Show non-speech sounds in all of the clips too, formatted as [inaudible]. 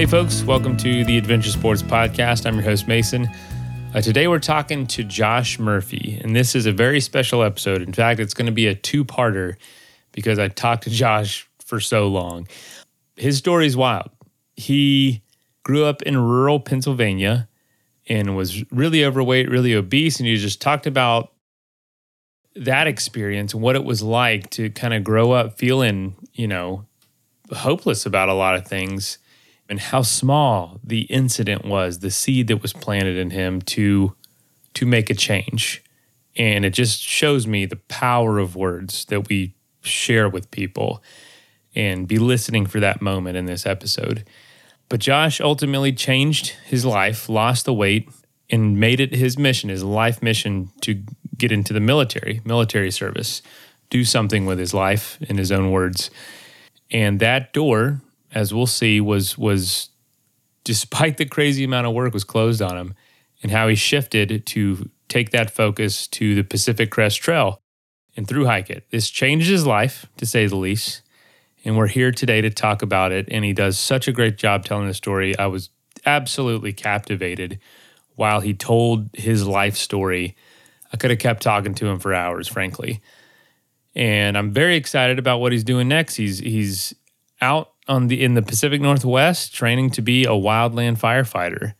Hey, folks, welcome to the Adventure Sports Podcast. I'm your host, Mason. Uh, today, we're talking to Josh Murphy, and this is a very special episode. In fact, it's going to be a two parter because I talked to Josh for so long. His story is wild. He grew up in rural Pennsylvania and was really overweight, really obese, and he just talked about that experience and what it was like to kind of grow up feeling, you know, hopeless about a lot of things and how small the incident was, the seed that was planted in him to to make a change. And it just shows me the power of words that we share with people and be listening for that moment in this episode. But Josh ultimately changed his life, lost the weight, and made it his mission, his life mission to get into the military, military service, do something with his life, in his own words. And that door as we'll see, was was despite the crazy amount of work was closed on him, and how he shifted to take that focus to the Pacific Crest Trail and through hike it. This changed his life, to say the least. And we're here today to talk about it. And he does such a great job telling the story. I was absolutely captivated while he told his life story. I could have kept talking to him for hours, frankly. And I'm very excited about what he's doing next. He's he's out on the in the Pacific Northwest training to be a wildland firefighter.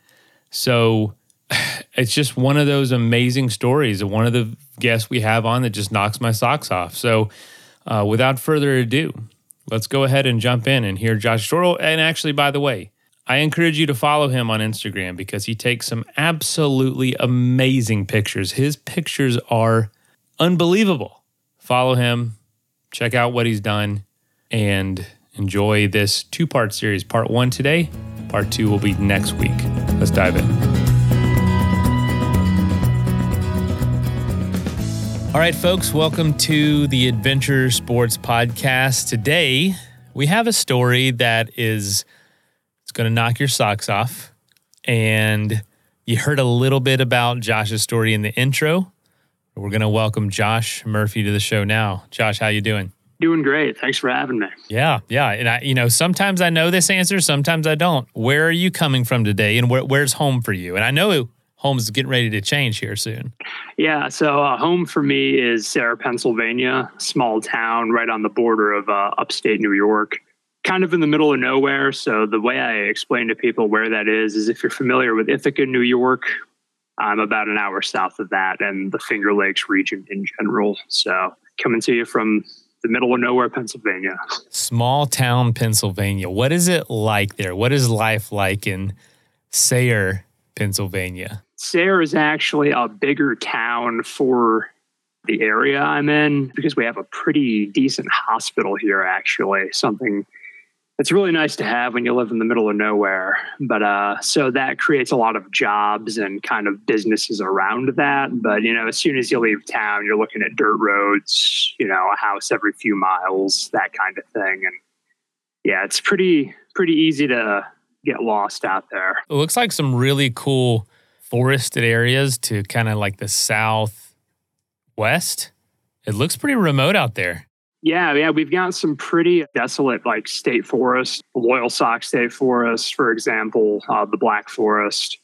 So [sighs] it's just one of those amazing stories of one of the guests we have on that just knocks my socks off. So uh, without further ado, let's go ahead and jump in and hear Josh Storl. And actually, by the way, I encourage you to follow him on Instagram because he takes some absolutely amazing pictures. His pictures are unbelievable. Follow him, check out what he's done, and enjoy this two part series. Part one today, part two will be next week. Let's dive in. All right, folks, welcome to the Adventure Sports Podcast. Today, we have a story that is it's going to knock your socks off. And you heard a little bit about Josh's story in the intro. We're going to welcome Josh Murphy to the show now. Josh, how you doing? Doing great. Thanks for having me. Yeah, yeah. And I, you know, sometimes I know this answer, sometimes I don't. Where are you coming from today, and where, where's home for you? And I know home's getting ready to change here soon. Yeah. So uh, home for me is Sayre, Pennsylvania, small town right on the border of uh, upstate New York, kind of in the middle of nowhere. So the way I explain to people where that is is if you're familiar with Ithaca, New York. I'm about an hour south of that and the Finger Lakes region in general. So coming to you from the middle of nowhere, Pennsylvania. Small town Pennsylvania. What is it like there? What is life like in Sayre, Pennsylvania? Sayre is actually a bigger town for the area I'm in because we have a pretty decent hospital here, actually. Something it's really nice to have when you live in the middle of nowhere. But uh, so that creates a lot of jobs and kind of businesses around that. But you know, as soon as you leave town, you're looking at dirt roads, you know, a house every few miles, that kind of thing. And yeah, it's pretty pretty easy to get lost out there. It looks like some really cool forested areas to kind of like the southwest. It looks pretty remote out there. Yeah, yeah, we've got some pretty desolate like state forests, Loyalsock State Forest, for example, uh, the Black Forest.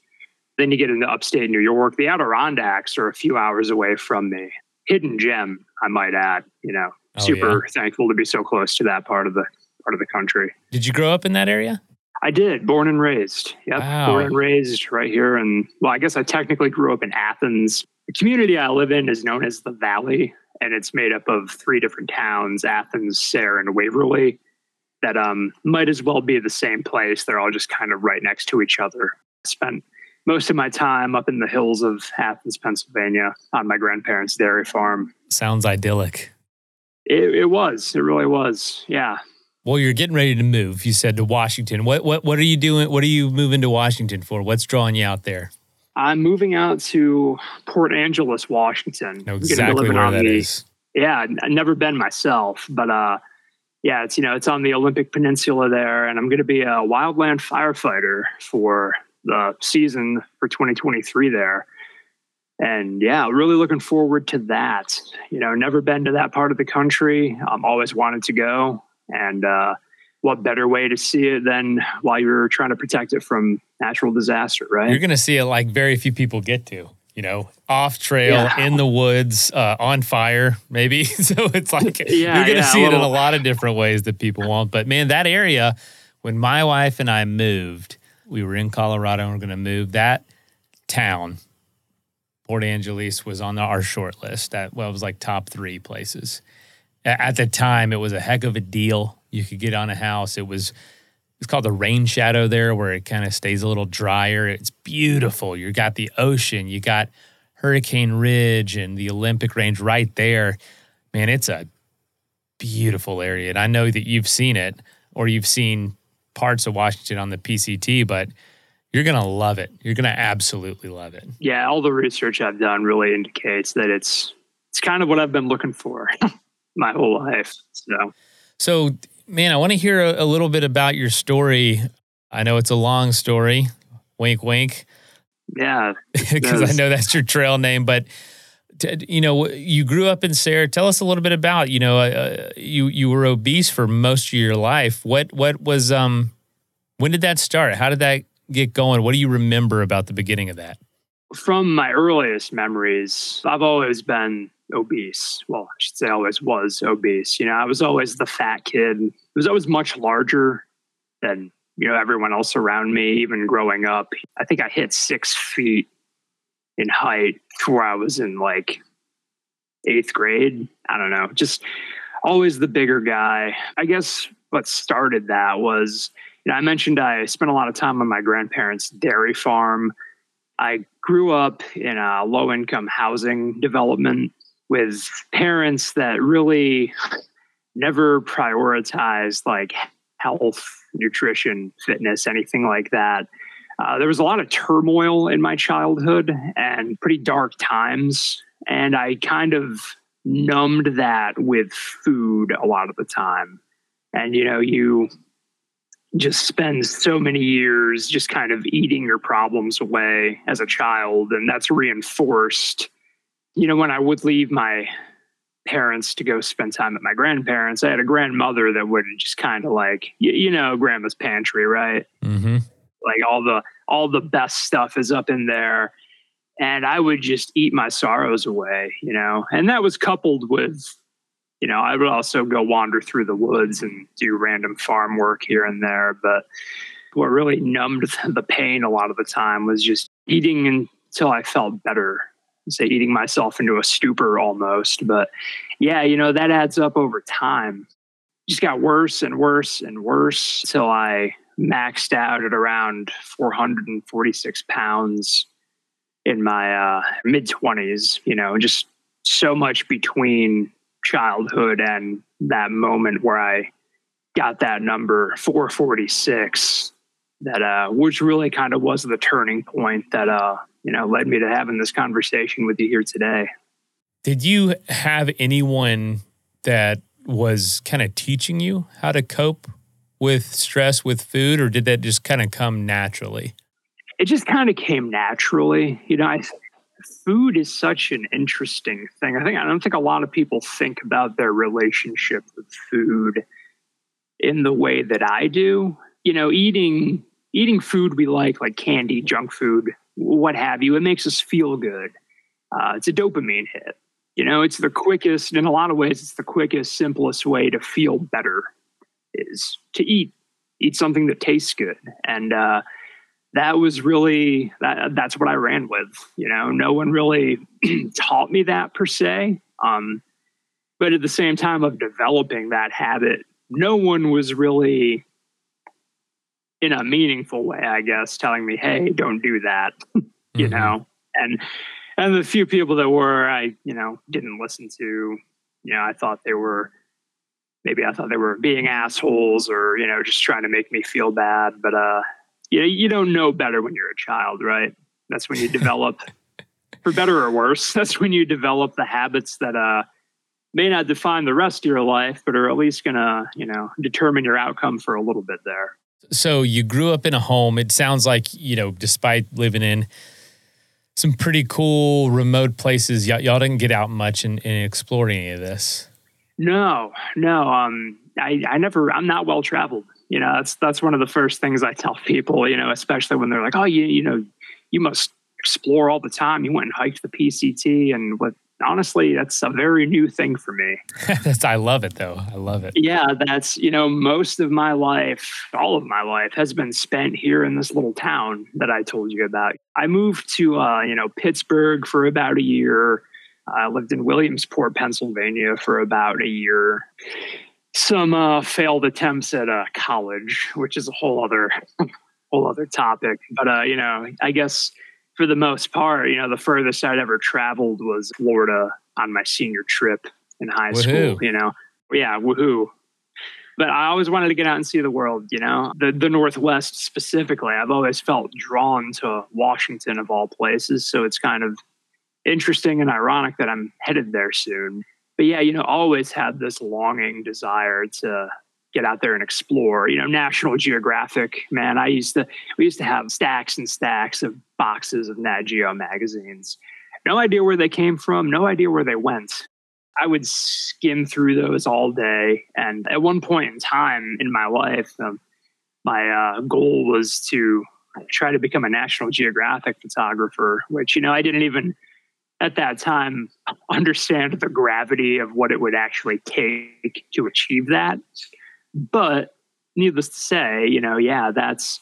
Then you get into upstate New York. The Adirondacks are a few hours away from me. Hidden gem, I might add. You know, oh, super yeah. thankful to be so close to that part of the part of the country. Did you grow up in that area? I did, born and raised. Yep, wow. born and raised right here. And well, I guess I technically grew up in Athens. The community I live in is known as the Valley and it's made up of three different towns Athens, Sayre, and Waverly that um, might as well be the same place. They're all just kind of right next to each other. I spent most of my time up in the hills of Athens, Pennsylvania on my grandparents' dairy farm. Sounds idyllic. It, it was. It really was. Yeah. Well, you're getting ready to move. You said to Washington. What what what are you doing? What are you moving to Washington for? What's drawing you out there? I'm moving out to Port Angeles, Washington. Know exactly where that the, is. Yeah, I've never been myself, but uh, yeah, it's you know it's on the Olympic Peninsula there, and I'm going to be a wildland firefighter for the season for 2023 there. And yeah, really looking forward to that. You know, never been to that part of the country. I'm always wanted to go, and uh, what better way to see it than while you're trying to protect it from natural disaster, right? You're going to see it like very few people get to, you know, off trail, yeah. in the woods, uh, on fire, maybe. [laughs] so it's like [laughs] yeah, you're going to yeah, see it in a lot of different ways that people won't. But man, that area, when my wife and I moved, we were in Colorado and we're going to move that town. Port Angeles was on our short list. That well, it was like top three places. At the time, it was a heck of a deal. You could get on a house. It was it's called the rain shadow there, where it kind of stays a little drier. It's beautiful. You got the ocean. You got Hurricane Ridge and the Olympic Range right there. Man, it's a beautiful area, and I know that you've seen it or you've seen parts of Washington on the PCT, but you're going to love it. You're going to absolutely love it. Yeah, all the research I've done really indicates that it's it's kind of what I've been looking for [laughs] my whole life. So So, man, I want to hear a, a little bit about your story. I know it's a long story. Wink wink. Yeah. [laughs] Because I know that's your trail name, but you know, you grew up in Sayre. Tell us a little bit about, you know, uh, you you were obese for most of your life. What what was um when did that start? How did that get going? What do you remember about the beginning of that? From my earliest memories, I've always been obese. Well, I should say always was obese. You know, I was always the fat kid. I was always much larger than, you know, everyone else around me, even growing up. I think I hit six feet in height before I was in like eighth grade. I don't know, just always the bigger guy. I guess what started that was, you know, I mentioned I spent a lot of time on my grandparents' dairy farm. I grew up in a low income housing development with parents that really never prioritized like health, nutrition, fitness, anything like that. Uh, there was a lot of turmoil in my childhood and pretty dark times. And I kind of numbed that with food a lot of the time. And, you know, you just spend so many years just kind of eating your problems away as a child. And that's reinforced. You know, when I would leave my parents to go spend time with my grandparents, I had a grandmother that would just kind of like, you, you know, grandma's pantry, right? Mm-hmm. Like all the all the best stuff is up in there and i would just eat my sorrows away you know? And that was coupled with you know i would also go wander through the woods and do random farm work here and there but what really numbed [laughs] the pain a lot of the time was just eating until i felt better say eating myself into a stupor almost. But yeah you know that adds up over time. Just got worse and worse and worse until i maxed out at around 446 pounds in my uh, mid 20s, you know, just so much between childhood and that moment where I got that number 446 that uh which really kind of was the turning point that uh you know led me to having this conversation with you here today. Did you have anyone that was kind of teaching you how to cope with stress with food, or did that just kind of come naturally? It just kind of came naturally. You know, I, food is such an interesting thing. I think I don't think a lot of people think about their relationship with food in the way that I do. You know, eating eating food we like, like candy, junk food, what have you, it makes us feel good. Uh, it's a dopamine hit. You know, it's the quickest, in a lot of ways, it's the quickest, simplest way to feel better is to eat, eat something that tastes good. And uh, that was really that, that's what I ran with. You know, no one really [clears throat] taught me that per se. Um, but at the same time of developing that habit, no one was really in a meaningful way, I guess, telling me, "Hey, don't do that." [laughs] you mm-hmm. know, and and the few people that were, I you know didn't listen to. You know, I thought they were maybe I thought they were being assholes or, you know, just trying to make me feel bad. But, uh, you know, you don't know better when you're a child, right? That's when you [laughs] develop, for better or worse, [laughs] that's when you develop the habits that, uh, may not define the rest of your life, but are at least going to, you know, determine your outcome for a little bit there. So you grew up in a home. It sounds like, you know, despite living in some pretty cool remote places, y- y'all didn't get out much and, explore any of this. No, no. Um, I, I never. I'm not well traveled. You know, that's that's one of the first things I tell people. You know, especially when they're like, "Oh, you you know, you must explore all the time. You went and hiked the PCT, and what honestly, that's a very new thing for me. [laughs] that's, I love it though. I love it. Yeah, that's, you know, most of my life, all of my life has been spent here in this little town that I told you about. I moved to, uh, you know, Pittsburgh for about a year. I lived in Williamsport, Pennsylvania for about a year. Some uh, failed attempts at uh, college, which is a whole other, [laughs] whole other topic. But uh, you know, I guess for the most part, you know, the furthest I'd ever traveled was Florida on my senior trip in high woohoo. school, you know. Yeah, woohoo. But I always wanted to get out and see the world, you know. The the Northwest specifically. I've always felt drawn to Washington of all places, so it's kind of interesting and ironic that I'm headed there soon. But yeah, you know, always had this longing desire to get out there and explore. You know, National Geographic, man, I used to we used to have stacks and stacks of boxes of Nat Geo magazines. No idea where they came from, no idea where they went. I would skim through those all day. And at one point in time in my life, um, my uh, goal was to try to become a National Geographic photographer, which, you know, I didn't even at that time understand the gravity of what it would actually take to achieve that. But needless to say, you know, yeah, that's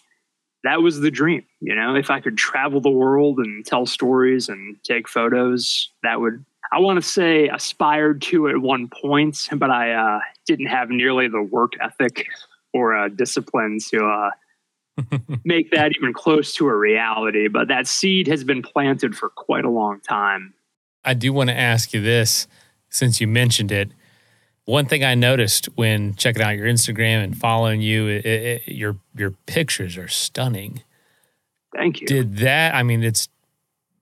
that was the dream. You know, if I could travel the world and tell stories and take photos, that would I want to say aspired to at one point, but I uh, didn't have nearly the work ethic or uh, discipline to uh, [laughs] make that even close to a reality. But that seed has been planted for quite a long time. I do want to ask you this, since you mentioned it. One thing I noticed when checking out your Instagram and following you, it, it, your your pictures are stunning. Thank you. Did that? I mean, it's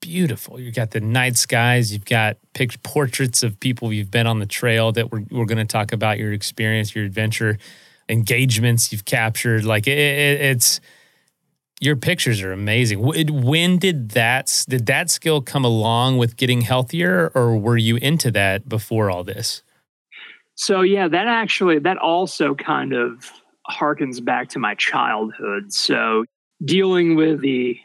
beautiful. You've got the night skies. You've got picked portraits of people you've been on the trail that we're we're going to talk about your experience, your adventure, engagements you've captured. Like it, it's your pictures are amazing. When did that did that skill come along with getting healthier, or were you into that before all this? So yeah, that actually that also kind of harkens back to my childhood. So dealing with the,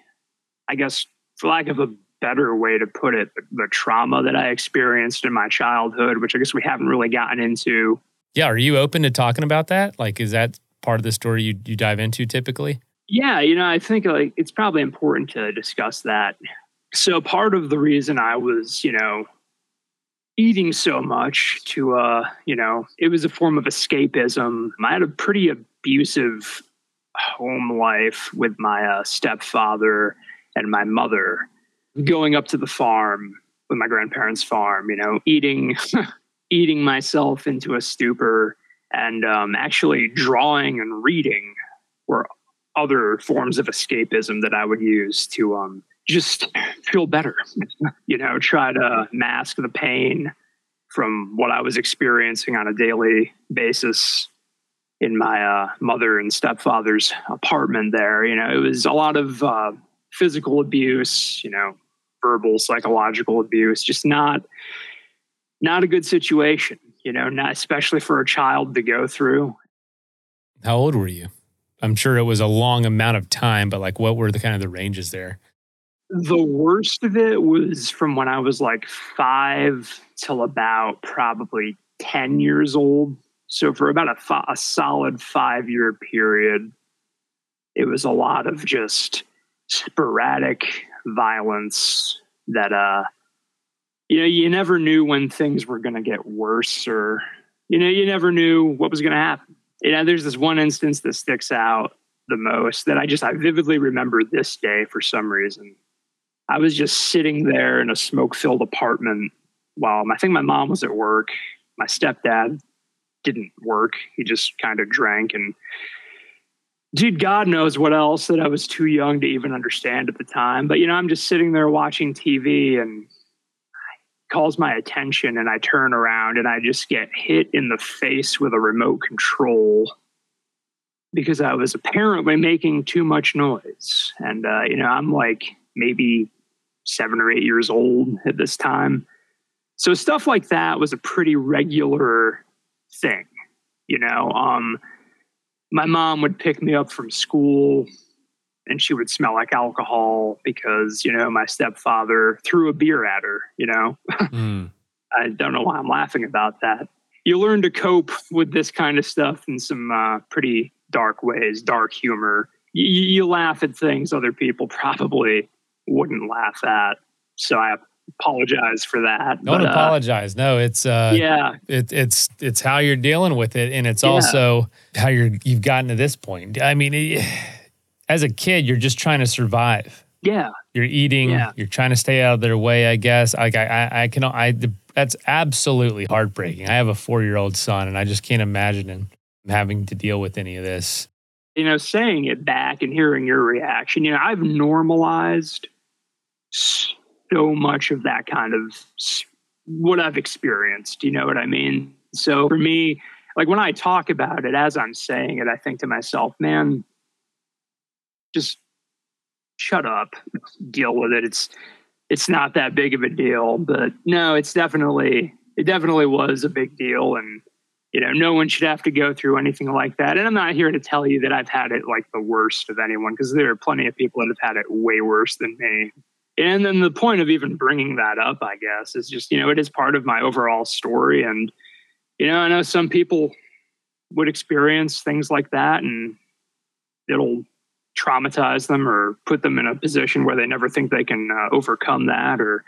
I guess, for lack of a better way to put it, the, the trauma that I experienced in my childhood, which I guess we haven't really gotten into. Yeah, are you open to talking about that? Like, is that part of the story you you dive into typically? Yeah, you know, I think like it's probably important to discuss that. So part of the reason I was, you know, eating so much to uh you know it was a form of escapism. I had a pretty abusive home life with my uh, stepfather and my mother going up to the farm with my grandparents farm you know eating [laughs] eating myself into a stupor and um, actually drawing and reading were other forms of escapism that i would use to um, just feel better, you know, try to mask the pain from what I was experiencing on a daily basis in my uh, mother and stepfather's apartment there. You know, it was a lot of uh, physical abuse, you know, verbal, psychological abuse, just not not a good situation, you know, not especially for a child to go through. How old were you? I'm sure it was a long amount of time, but like what were the kind of the ranges there? The worst of it was from when I was like five till about probably 10 years old. So, for about a, a solid five year period, it was a lot of just sporadic violence that, uh, you know, you never knew when things were going to get worse or, you know, you never knew what was going to happen. You know, there's this one instance that sticks out the most that I just, I vividly remember this day for some reason. I was just sitting there in a smoke filled apartment while I think my mom was at work. My stepdad didn't work. He just kind of drank and dude, God knows what else that I was too young to even understand at the time. But you know, I'm just sitting there watching TV and calls my attention and I turn around and I just get hit in the face with a remote control because I was apparently making too much noise. And uh, you know, I'm like maybe seven or eight years old at this time. So stuff like that was a pretty regular thing, you know. Um, my mom would pick me up from school and she would smell like alcohol because, you know, my stepfather threw a beer at her, you know. [laughs] Mm. I don't know why I'm laughing about that. You learn to cope with this kind of stuff in some uh, pretty dark ways, dark humor. You, you laugh at things other people probably wouldn't laugh at. So I apologize for that. Don't but, uh, apologize. Uh, no, it's uh, yeah, it, it's it's how you're dealing with it, and it's yeah. also how you're you've gotten to this point. I mean, it, as a kid, you're just trying to survive. Yeah, you're eating. Yeah. You're trying to stay out of their way. I guess. Like I, I, I can. I. That's absolutely heartbreaking. I have a four year old son, and I just can't imagine him having to deal with any of this. You know, saying it back and hearing your reaction. You know, I've normalized so much of that kind of what I've experienced. You know what I mean? So for me, like when I talk about it, as I'm saying it, I think to myself, man, just shut up, deal with it. It's it's not that big of a deal, but no, it's definitely it definitely was a big deal, and you know, no one should have to go through anything like that. And I'm not here to tell you that I've had it like the worst of anyone, because there are plenty of people that have had it way worse than me. And then the point of even bringing that up, I guess, is just, you know, it is part of my overall story. And, you know, I know some people would experience things like that and it'll traumatize them or put them in a position where they never think they can uh, overcome that or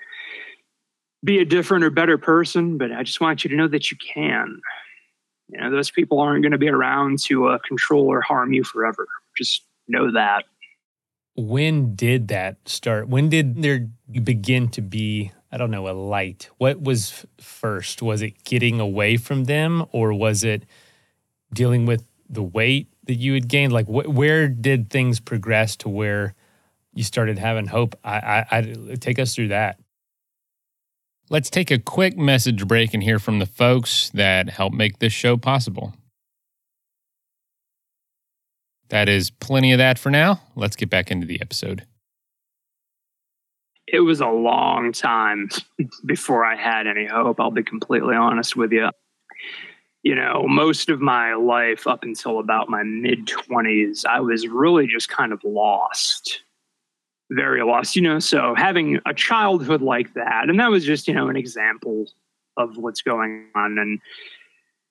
be a different or better person. But I just want you to know that you can. You know, those people aren't going to be around to uh, control or harm you forever. Just know that when did that start? When did there begin to be, I don't know, a light? What was first? Was it getting away from them or was it dealing with the weight that you had gained? Like, wh- where did things progress to where you started having hope? I, I, I take us through that. Let's take a quick message break and hear from the folks that help make this show possible. That is plenty of that for now. Let's get back into the episode. It was a long time [laughs] before I had any hope. I'll be completely honest with you. You know, most of my life up until about my mid 20s, I was really just kind of lost. Very lost, you know. So having a childhood like that, and that was just, you know, an example of what's going on. And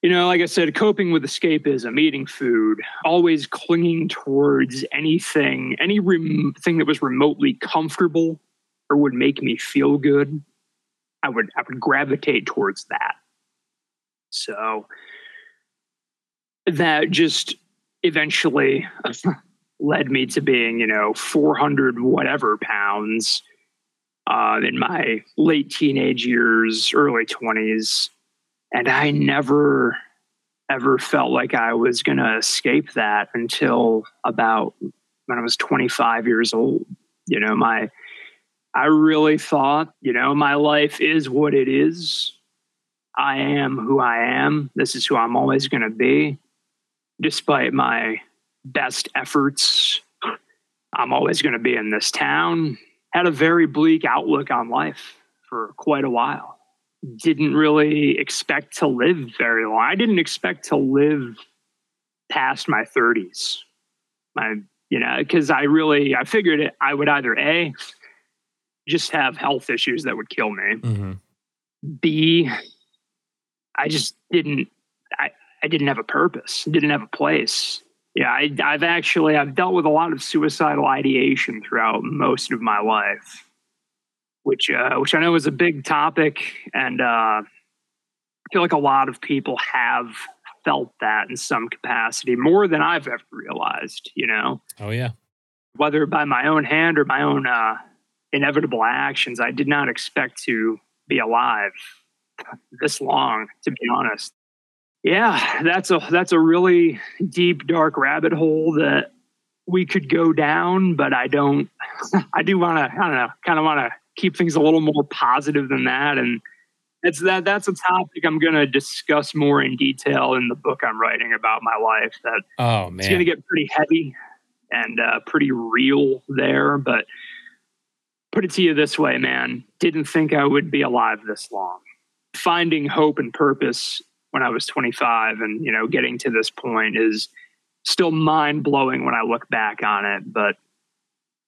you know, like I said, coping with escapism, eating food, always clinging towards anything, any rem- thing that was remotely comfortable or would make me feel good. I would I would gravitate towards that. So that just eventually [laughs] led me to being, you know, 400 whatever pounds uh, in my late teenage years, early 20s and I never ever felt like I was going to escape that until about when I was 25 years old. You know, my, I really thought, you know, my life is what it is. I am who I am. This is who I'm always going to be. Despite my best efforts, I'm always going to be in this town. Had a very bleak outlook on life for quite a while didn't really expect to live very long. I didn't expect to live past my 30s. My, you know, because I really I figured it, I would either a just have health issues that would kill me. Mm-hmm. B, I just didn't. I I didn't have a purpose. Didn't have a place. Yeah, I, I've actually I've dealt with a lot of suicidal ideation throughout most of my life which uh, which I know is a big topic, and uh, I feel like a lot of people have felt that in some capacity more than I've ever realized. You know? Oh yeah. Whether by my own hand or my own uh, inevitable actions, I did not expect to be alive this long. To be honest, yeah, that's a that's a really deep, dark rabbit hole that we could go down, but I don't. [laughs] I do want to. I don't know. Kind of want to keep things a little more positive than that. And that's that that's a topic I'm going to discuss more in detail in the book I'm writing about my life. That oh man, it's going to get pretty heavy and uh, pretty real there. But put it to you this way, man, didn't think I would be alive this long. Finding hope and purpose when I was 25, and you know, getting to this point is still mind blowing when I look back on it, but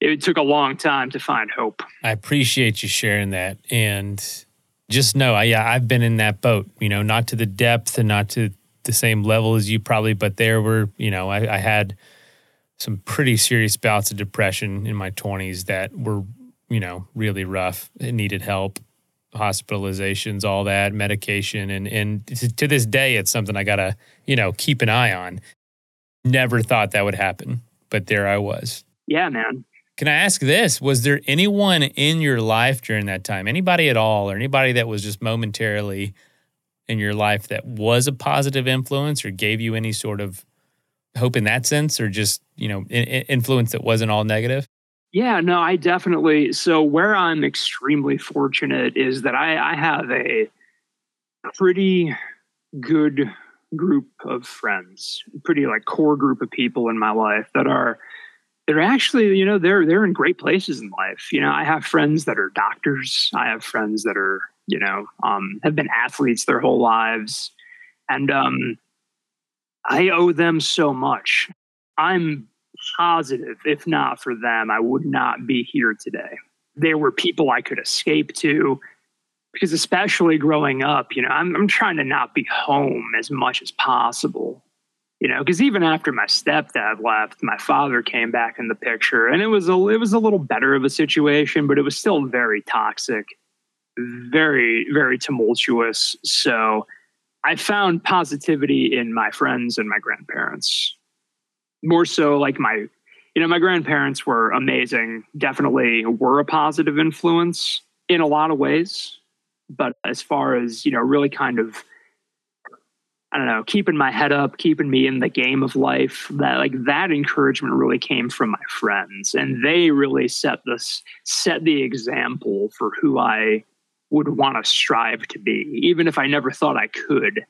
it took a long time to find hope. I appreciate you sharing that. And just know, I, yeah, I've been in that boat, you know, not to the depth and not to the same level as you probably, but there were, you know, I, I had some pretty serious bouts of depression in my 20s that were, you know, really rough. It needed help, hospitalizations, all that, medication. And, and to this day, it's something I got to, you know, keep an eye on. Never thought that would happen, but there I was. Yeah, man. Can I ask this? Was there anyone in your life during that time, anybody at all, or anybody that was just momentarily in your life that was a positive influence or gave you any sort of hope in that sense, or just, you know, influence that wasn't all negative? Yeah, no, I definitely. So, where I'm extremely fortunate is that I, I have a pretty good group of friends, pretty like core group of people in my life that are they're actually, you know, they're they're in great places in life. You know, I have friends that are doctors. I have friends that are, you know, um, have been athletes their whole lives, and um, I owe them so much. I'm positive, if not for them, I would not be here today. There were people I could escape to because especially growing up, you know, I'm, I'm trying to not be home as much as possible you know because even after my stepdad left my father came back in the picture and it was a it was a little better of a situation but it was still very toxic very very tumultuous. So i found positivity in my friends and my grandparents. More so like my you know my grandparents were amazing definitely were a positive influence in a lot of ways but as far as you know really kind of I don't know, keeping my head up, keeping me in the game of life. That like that encouragement really came from my friends, and they really set this set the example for who I would want to strive to be, even if I never thought I could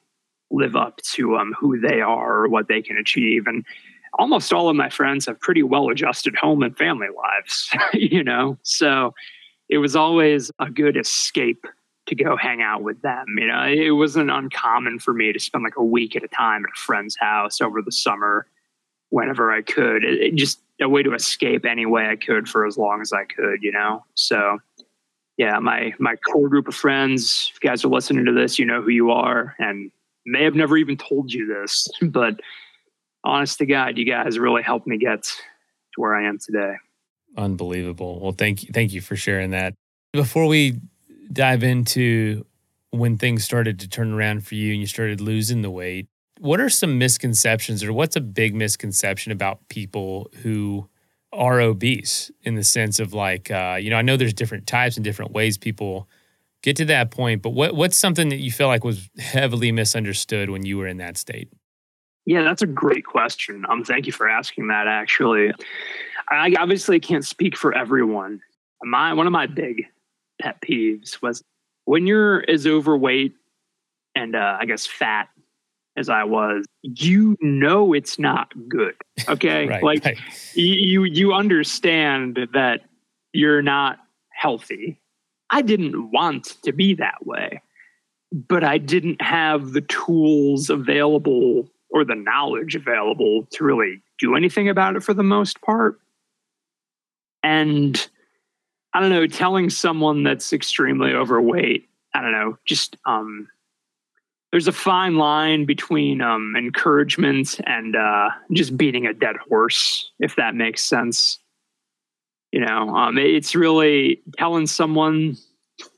live up to um, who they are or what they can achieve. And almost all of my friends have pretty well adjusted home and family lives, [laughs] you know. So it was always a good escape to go hang out with them. You know, it wasn't uncommon for me to spend like a week at a time at a friend's house over the summer whenever I could. It, it just a way to escape any way I could for as long as I could, you know? So yeah, my my core group of friends, if you guys are listening to this, you know who you are and may have never even told you this, [laughs] but honest to God, you guys really helped me get to where I am today. Unbelievable. Well, thank you. Thank you for sharing that. Before we dive into when things started to turn around for you and you started losing the weight. What are some misconceptions or what's a big misconception about people who are obese in the sense of like, uh, you know, I know there's different types and different ways people get to that point, but what, what's something that you feel like was heavily misunderstood when you were in that state? Yeah, that's a great question. Um, thank you for asking that. Actually, I obviously can't speak for everyone. My one of my big pet peeves was when you're as overweight and uh, I guess fat as I was, you know it's not good. [laughs] Okay, right, like right. you you understand that you're not healthy. I didn't want to be that way, but I didn't have the tools available or the knowledge available to really do anything about it for the most part. And I don't know, telling someone that's extremely overweight, I don't know, just um there's a fine line between um encouragement and uh just beating a dead horse, if that makes sense. You know, um it's really telling someone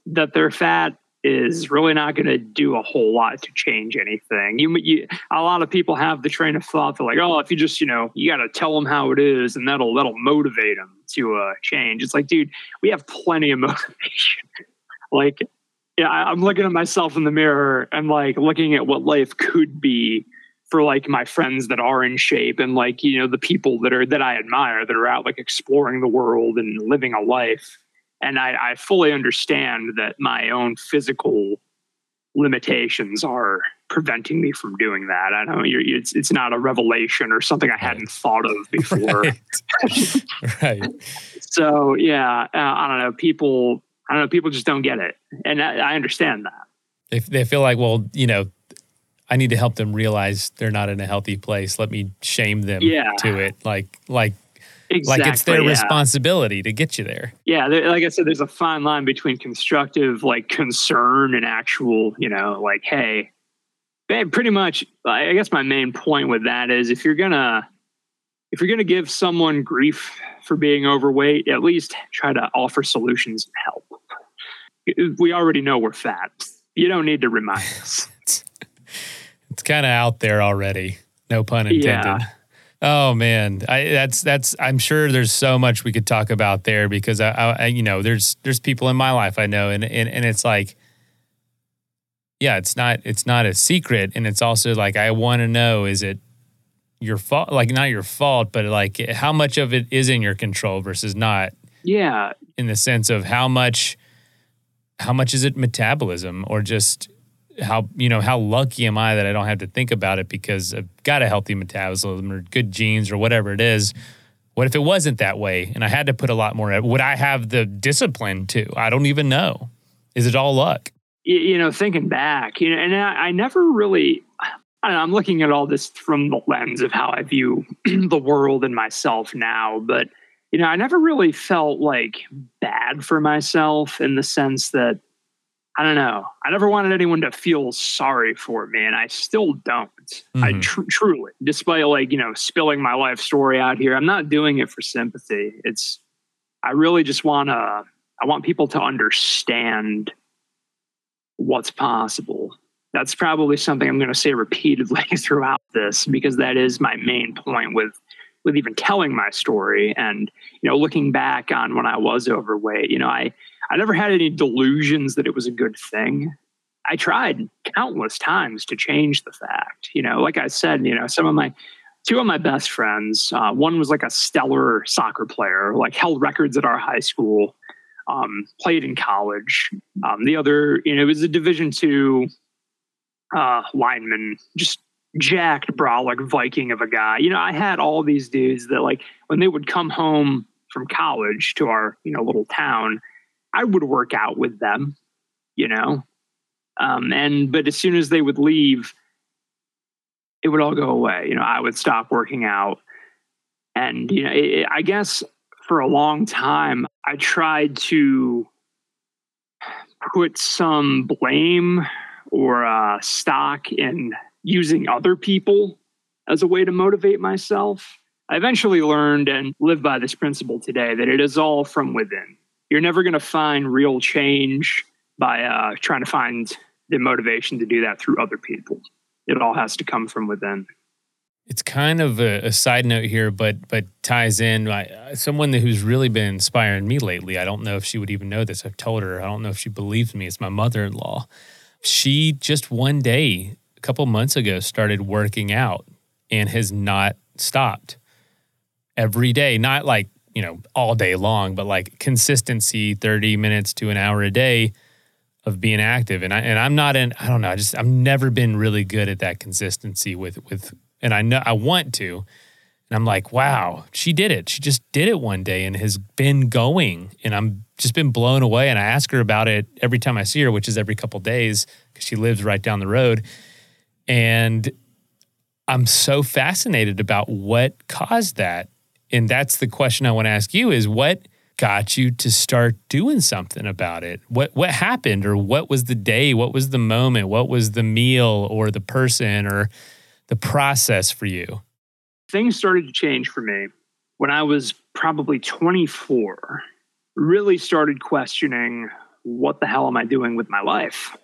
that they're fat is really not going to do a whole lot to change anything. You, you, a lot of people have the train of thought they're like, oh, if you just, you know, you got to tell them how it is, and that'll that'll motivate them to uh, change. It's like, dude, we have plenty of [laughs] motivation. like, yeah, I, I'm looking at myself in the mirror and like looking at what life could be for like my friends that are in shape and like you know the people that are that I admire that are out like exploring the world and living a life and I, I fully understand that my own physical limitations are preventing me from doing that. I don't know it's it's not a revelation or something I hadn't thought of before. Right. [laughs] right. So yeah, uh, I don't know. People, I don't know. People just don't get it, and I, I understand that. They they feel like, well, you know, I need to help them realize they're not in a healthy place. Let me shame them Yeah. to it. Like like Exactly, like it's their yeah. responsibility to get you there. Yeah, like I said, there's a fine line between constructive like concern and actual, you know, like hey, babe, pretty much. I guess my main point with that is if you're gonna if you're gonna give someone grief for being overweight, at least try to offer solutions and help. We already know we're fat. You don't need to remind us. [laughs] It's, it's kind of out there already. No pun intended. Yeah. Oh man, I, that's that's. I'm sure there's so much we could talk about there because I, I, I- you know, there's there's people in my life I know, and and and it's like, yeah, it's not it's not a secret, and it's also like I want to know is it your fault, like not your fault, but like how much of it is in your control versus not, Yeah, in the sense of how much how much is it metabolism or just how you know how lucky am I that I don't have to think about it because I've got a healthy metabolism or good genes or whatever it is. What if it wasn't that way and I had to put a lot more? Would I have the discipline to? I don't even know. Is it all luck? you, know, thinking back, you know, and I, I never really, I don't know, I'm looking at all this from the lens of how I view [clears throat] the world and myself now, but, you know, I never really felt like bad for myself in the sense that, I don't know, I never wanted anyone to feel sorry for me, and I still don't. I Mhm. tr- truly, despite like, you know, spilling my life story out here, I'm not doing it for sympathy. It's, I really just want to, I want people to understand what's possible. That's probably something I'm going to say repeatedly [laughs] throughout this because that is my main point with with even telling my story and you know looking back on when I was overweight. You know, I I never had any delusions that it was a good thing. I tried countless times to change the fact. You know, like I said, you know, some of my two of my best friends, uh, one was like a stellar soccer player, like held records at our high school um, played in college. Um, the other, you know, was a Division two uh, lineman, just jacked, brolic Viking of a guy. You know, I had all these dudes that, like, when they would come home from college to our, you know, little town, I would work out with them. You know, um, and but as soon as they would leave, it would all go away. You know, I would stop working out, and you know, it, I guess for a long time, I tried to put some blame or uh, stock in using other people as a way to motivate myself. I eventually learned and live by this principle today that it is all from within. You're never going to find real change by uh, trying to find the motivation to do that through other people. It all has to come from within. It's kind of a, a side note here, but but ties in. Someone who's really been inspiring me lately. I don't know if she would even know this. I've told her. I don't know if she believes me. It's my mother-in-law. She just one day, a couple months ago, started working out and has not stopped. Every day, not like you know all day long, but like consistency, thirty minutes to an hour a day of being active. And I and I'm not in. I don't know. I just I've never been really good at that consistency with with and I know I want to. And I'm like, wow, she did it. She just did it one day and has been going. And I'm just been blown away. And I ask her about it every time I see her, which is every couple days because she lives right down the road. And I'm so fascinated about what caused that. And that's the question I want to ask you is what got you to start doing something about it? What what happened or what was the day? What was the moment? What was the meal or the person or the process for you? things started to change for me when I was probably 24. Really started questioning what the hell am I doing with my life?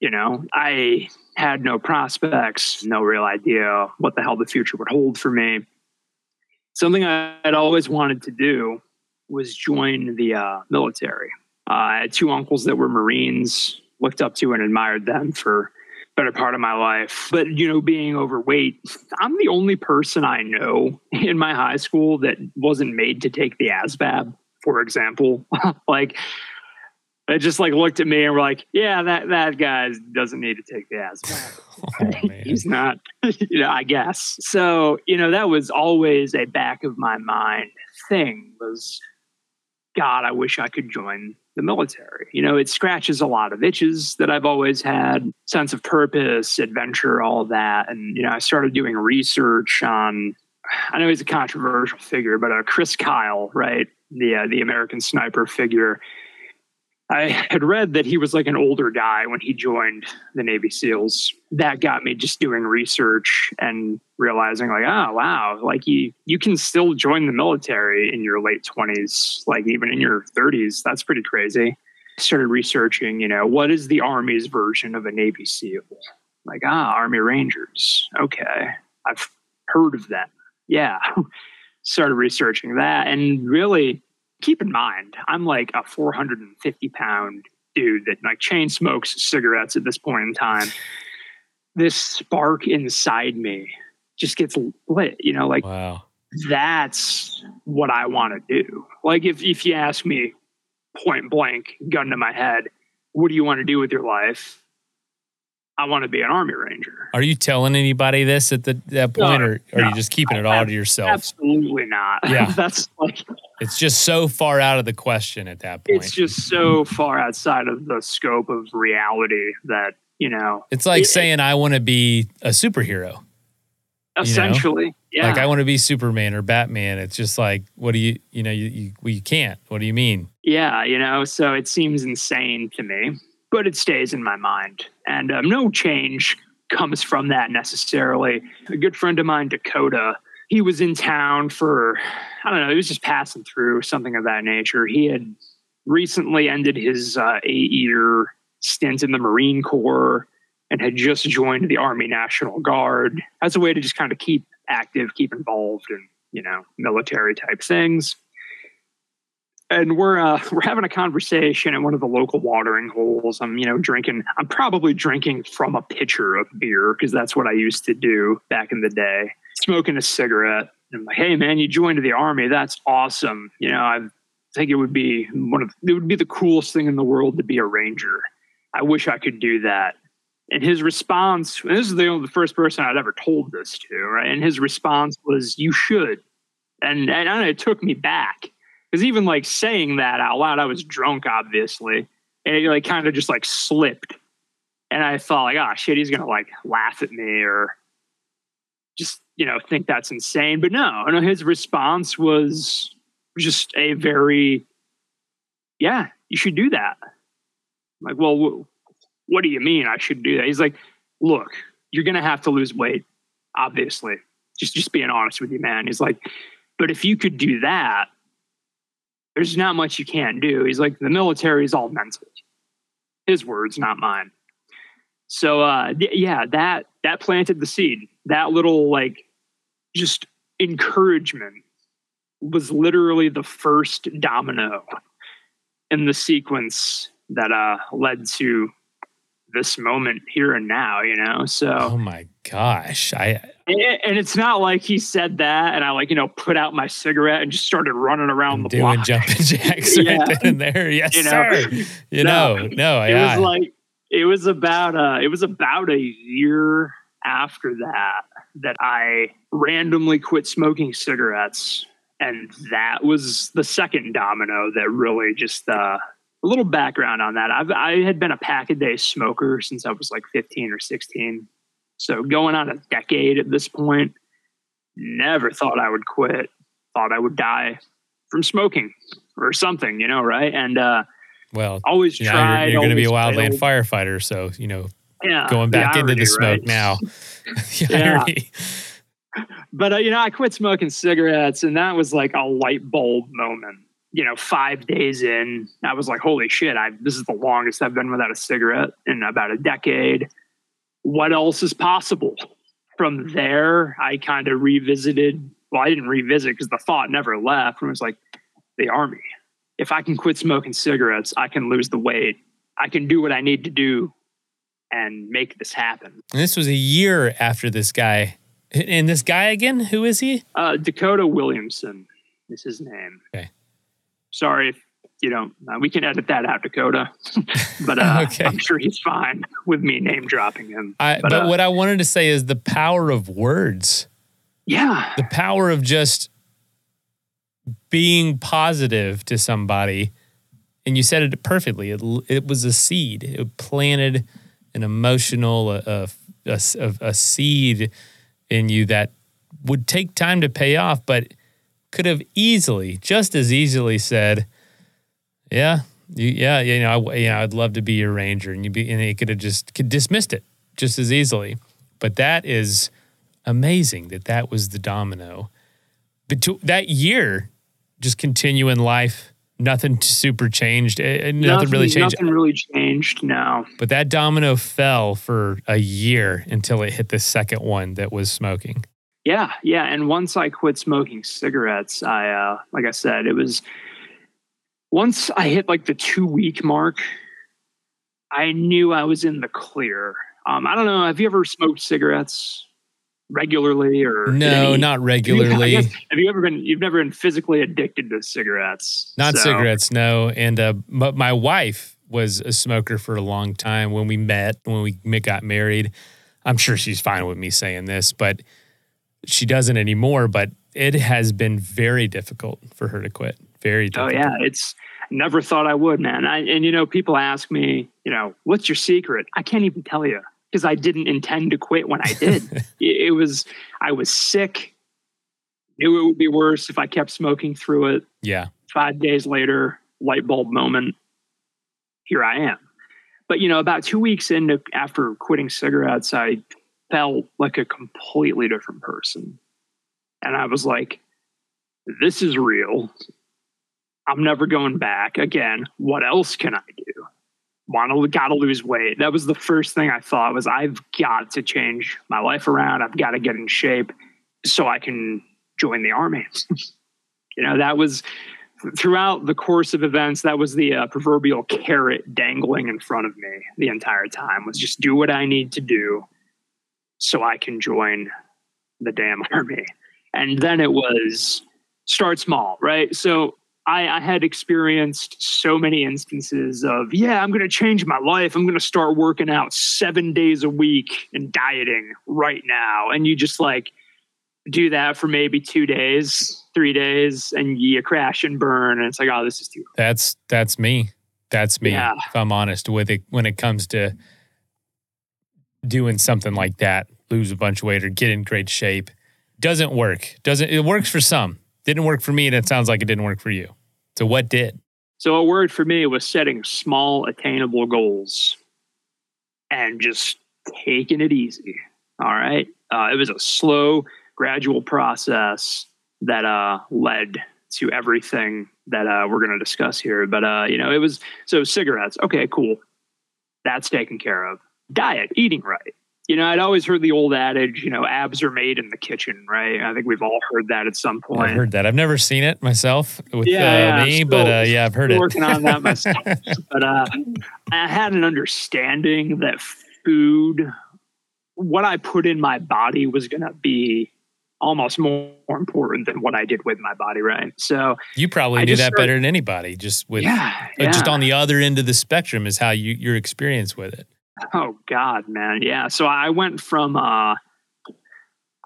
You know, I had no prospects, no real idea what the hell the future would hold for me. Something I had always wanted to do was join the uh, military. Uh, I had two uncles that were Marines, looked up to and admired them for better part of my life. But, you know, being overweight, I'm the only person I know [laughs] in my high school that wasn't made to take the ASVAB, for example. [laughs] like, they just like looked at me and were like, yeah, that, that guy doesn't need to take the ASVAB. [laughs] Oh. He's not, [laughs] you know, I guess. So, you know, that was always a back of my mind thing was God, I wish I could join the military. You know, it scratches a lot of itches that I've always had sense of purpose, adventure, all that. And, you know, I started doing research on, I know he's a controversial figure, but uh, Chris Kyle, right? The, uh, the American sniper figure. I had read that he was like an older guy when he joined the Navy SEALs. That got me just doing research and realizing like, oh wow, like you you can still join the military in your late twenties, like even in your thirties. That's pretty crazy. I started researching, you know, what is the Army's version of a Navy SEAL? Like, ah, Army Rangers. Okay. I've heard of them. Yeah. [laughs] started researching that and really keep in mind, I'm like a 450 pound dude that like chain smokes cigarettes at this point in time. This spark inside me just gets lit, you know, like wow. that's what I want to do. Like if if you ask me point blank, gun to my head, what do you want to do with your life? I want to be an army ranger. Are you telling anybody this at the, that point, no, or are no, you just keeping it all to yourself? Absolutely not. Yeah, [laughs] that's like it's just so far out of the question at that point. It's just so far outside of the scope of reality that you know. It's like it, saying I want to be a superhero. Essentially, you know? yeah. Like I want to be Superman or Batman. It's just like, what do you, you know, you, you, well, you can't. What do you mean? Yeah, you know. So it seems insane to me but it stays in my mind. And um, no change comes from that necessarily. A good friend of mine, Dakota, he was in town for, I don't know, he was just passing through, something of that nature. He had recently ended his uh, eight year stint in the Marine Corps and had just joined the Army National Guard as a way to just kind of keep active, keep involved in, you know, military type things and we're uh, [laughs] we're having a conversation at one of the local watering holes. I'm you know drinking. I'm probably drinking from a pitcher of beer because that's what I used to do back in the day. Smoking a cigarette. I'm like, hey man, you joined the army. That's awesome. You know, I think it would be one of it would be the coolest thing in the world to be a ranger. I wish I could do that. And his response, and this is the only the first person I'd ever told this to, right? And his response was, "You should." And and it took me back because even like saying that out loud, I was drunk, obviously, and it like kind of just like slipped. And I thought like, oh shit, he's gonna like laugh at me or just you know think that's insane. But no, no, his response was just a very, yeah, you should do that. I'm like, well, what do you mean I should do that? He's like, look, you're gonna have to lose weight, obviously. Just just being honest with you, man. He's like, but if you could do that, there's not much you can't do. He's like, the military is all mental. His words, not mine. So uh, yeah, that that planted the seed. That little like just encouragement was literally the first domino in the sequence that uh, led to this moment here and now, you know? So, oh my gosh. I, and it's not like he said that and I like, you know, put out my cigarette and just started running around the doing block. jumping [laughs] jacks yeah. right then and there. Yes, you know? sir. You no, know, no, it yeah. was like, it was about, uh, it was about a year after that that I randomly quit smoking cigarettes. And that was the second domino that really just, uh, a little background on that. I've, I had been a pack a day smoker since I was like 15 or 16. So going on a decade at this point, never thought I would quit. Thought I would die from smoking or something, you know, right? And uh, well, always yeah, tried. You're, you're going to be a wildland firefighter, so you know, yeah, going back the into the smoke right? now. [laughs] yeah. But uh, you know, I quit smoking cigarettes, and that was like a light bulb moment you know, five days in, I was like, holy shit, I this is the longest I've been without a cigarette in about a decade. What else is possible? From there, I kind of revisited. Well, I didn't revisit because the thought never left. And it was like, the army. If I can quit smoking cigarettes, I can lose the weight. I can do what I need to do and make this happen. And this was a year after this guy. And this guy again, who is he? Uh, Dakota Williamson is his name. Okay sorry if you know uh, we can edit that out dakota [laughs] but [laughs] uh, okay. i'm sure he's fine with me name dropping him I, but, but uh, what i wanted to say is the power of words yeah the power of just being positive to somebody, and you said it perfectly. It, it was a seed. It planted an emotional a, a, a, a seed in you that would take time to pay off, but could have easily, just as easily said, "Yeah, you, yeah, you know, I, you know, I'd love to be your ranger," and you be, and he could have just could dismissed it just as easily. But that is amazing that that was the domino. But to, that year, just continue in life. Nothing super changed. Eh, nothing, nothing really changed. Nothing really changed. No. But that domino fell for a year until it hit the second one that was smoking. Yeah, yeah. And once I quit smoking cigarettes, I, uh, like I said, it was once I hit like the two week mark, I knew I was in the clear. Um, I don't know. Have you ever smoked cigarettes regularly or? No, any, not regularly. Have you, have you, ever been? You've never been physically addicted to cigarettes? Not so. cigarettes, no. And uh, but my wife was a smoker for a long time. When we met, when we got married, I'm sure she's fine with me saying this, but she doesn't anymore. But it has been very difficult for her to quit. Very difficult. Oh yeah, it's never thought I would, man. I, and you know, people ask me, you know, what's your secret? I can't even tell you because I didn't intend to quit when I did. [laughs] it was I was sick. Knew it would be worse if I kept smoking through it. Yeah. Five days later, light bulb moment. Here I am. But you know, about two weeks into after quitting cigarettes, I felt like a completely different person. And I was like, this is real. I'm never going back. Again, what else can I do? Want to gotta lose weight. That was the first thing I thought was I've got to change my life around. I've got to get in shape so I can join the army. [laughs] you know, that was throughout the course of events. That was the uh, proverbial carrot dangling in front of me the entire time. Was just do what I need to do so I can join the damn [laughs] army. And then it was start small, right? So I, I, had experienced so many instances of, yeah, I'm going to change my life. I'm going to start working out seven days a week and dieting right now. And you just like do that for maybe two days, three days, and you crash and burn. And it's like, oh, this is too. That's that's me. That's me. Yeah. If I'm honest with it, when it comes to doing something like that, lose a bunch of weight or get in great shape, doesn't work. Doesn't it works for some? Didn't work for me, and it sounds like it didn't work for you. So what did? So a word for me was setting small, attainable goals and just taking it easy. All right. Uh, it was a slow, gradual process that uh, led to everything that uh, we're going to discuss here. But, uh, you know, it was so cigarettes. Okay, cool. That's taken care of. Diet, eating right you know, I'd always heard the old adage, you know, abs are made in the kitchen, right? I think we've all heard that at some point. I've heard that. I've never seen it myself with yeah, uh, yeah, me, still, but uh, yeah, I've heard it. Working on that myself, [laughs] but uh, I had an understanding that food, what I put in my body, was going to be almost more, important than what I did with my body, right? So you probably I knew that started, better than anybody. Just with, yeah, yeah, just on the other end of the spectrum is how you your experience with it. Oh God, man. Yeah. So I went from uh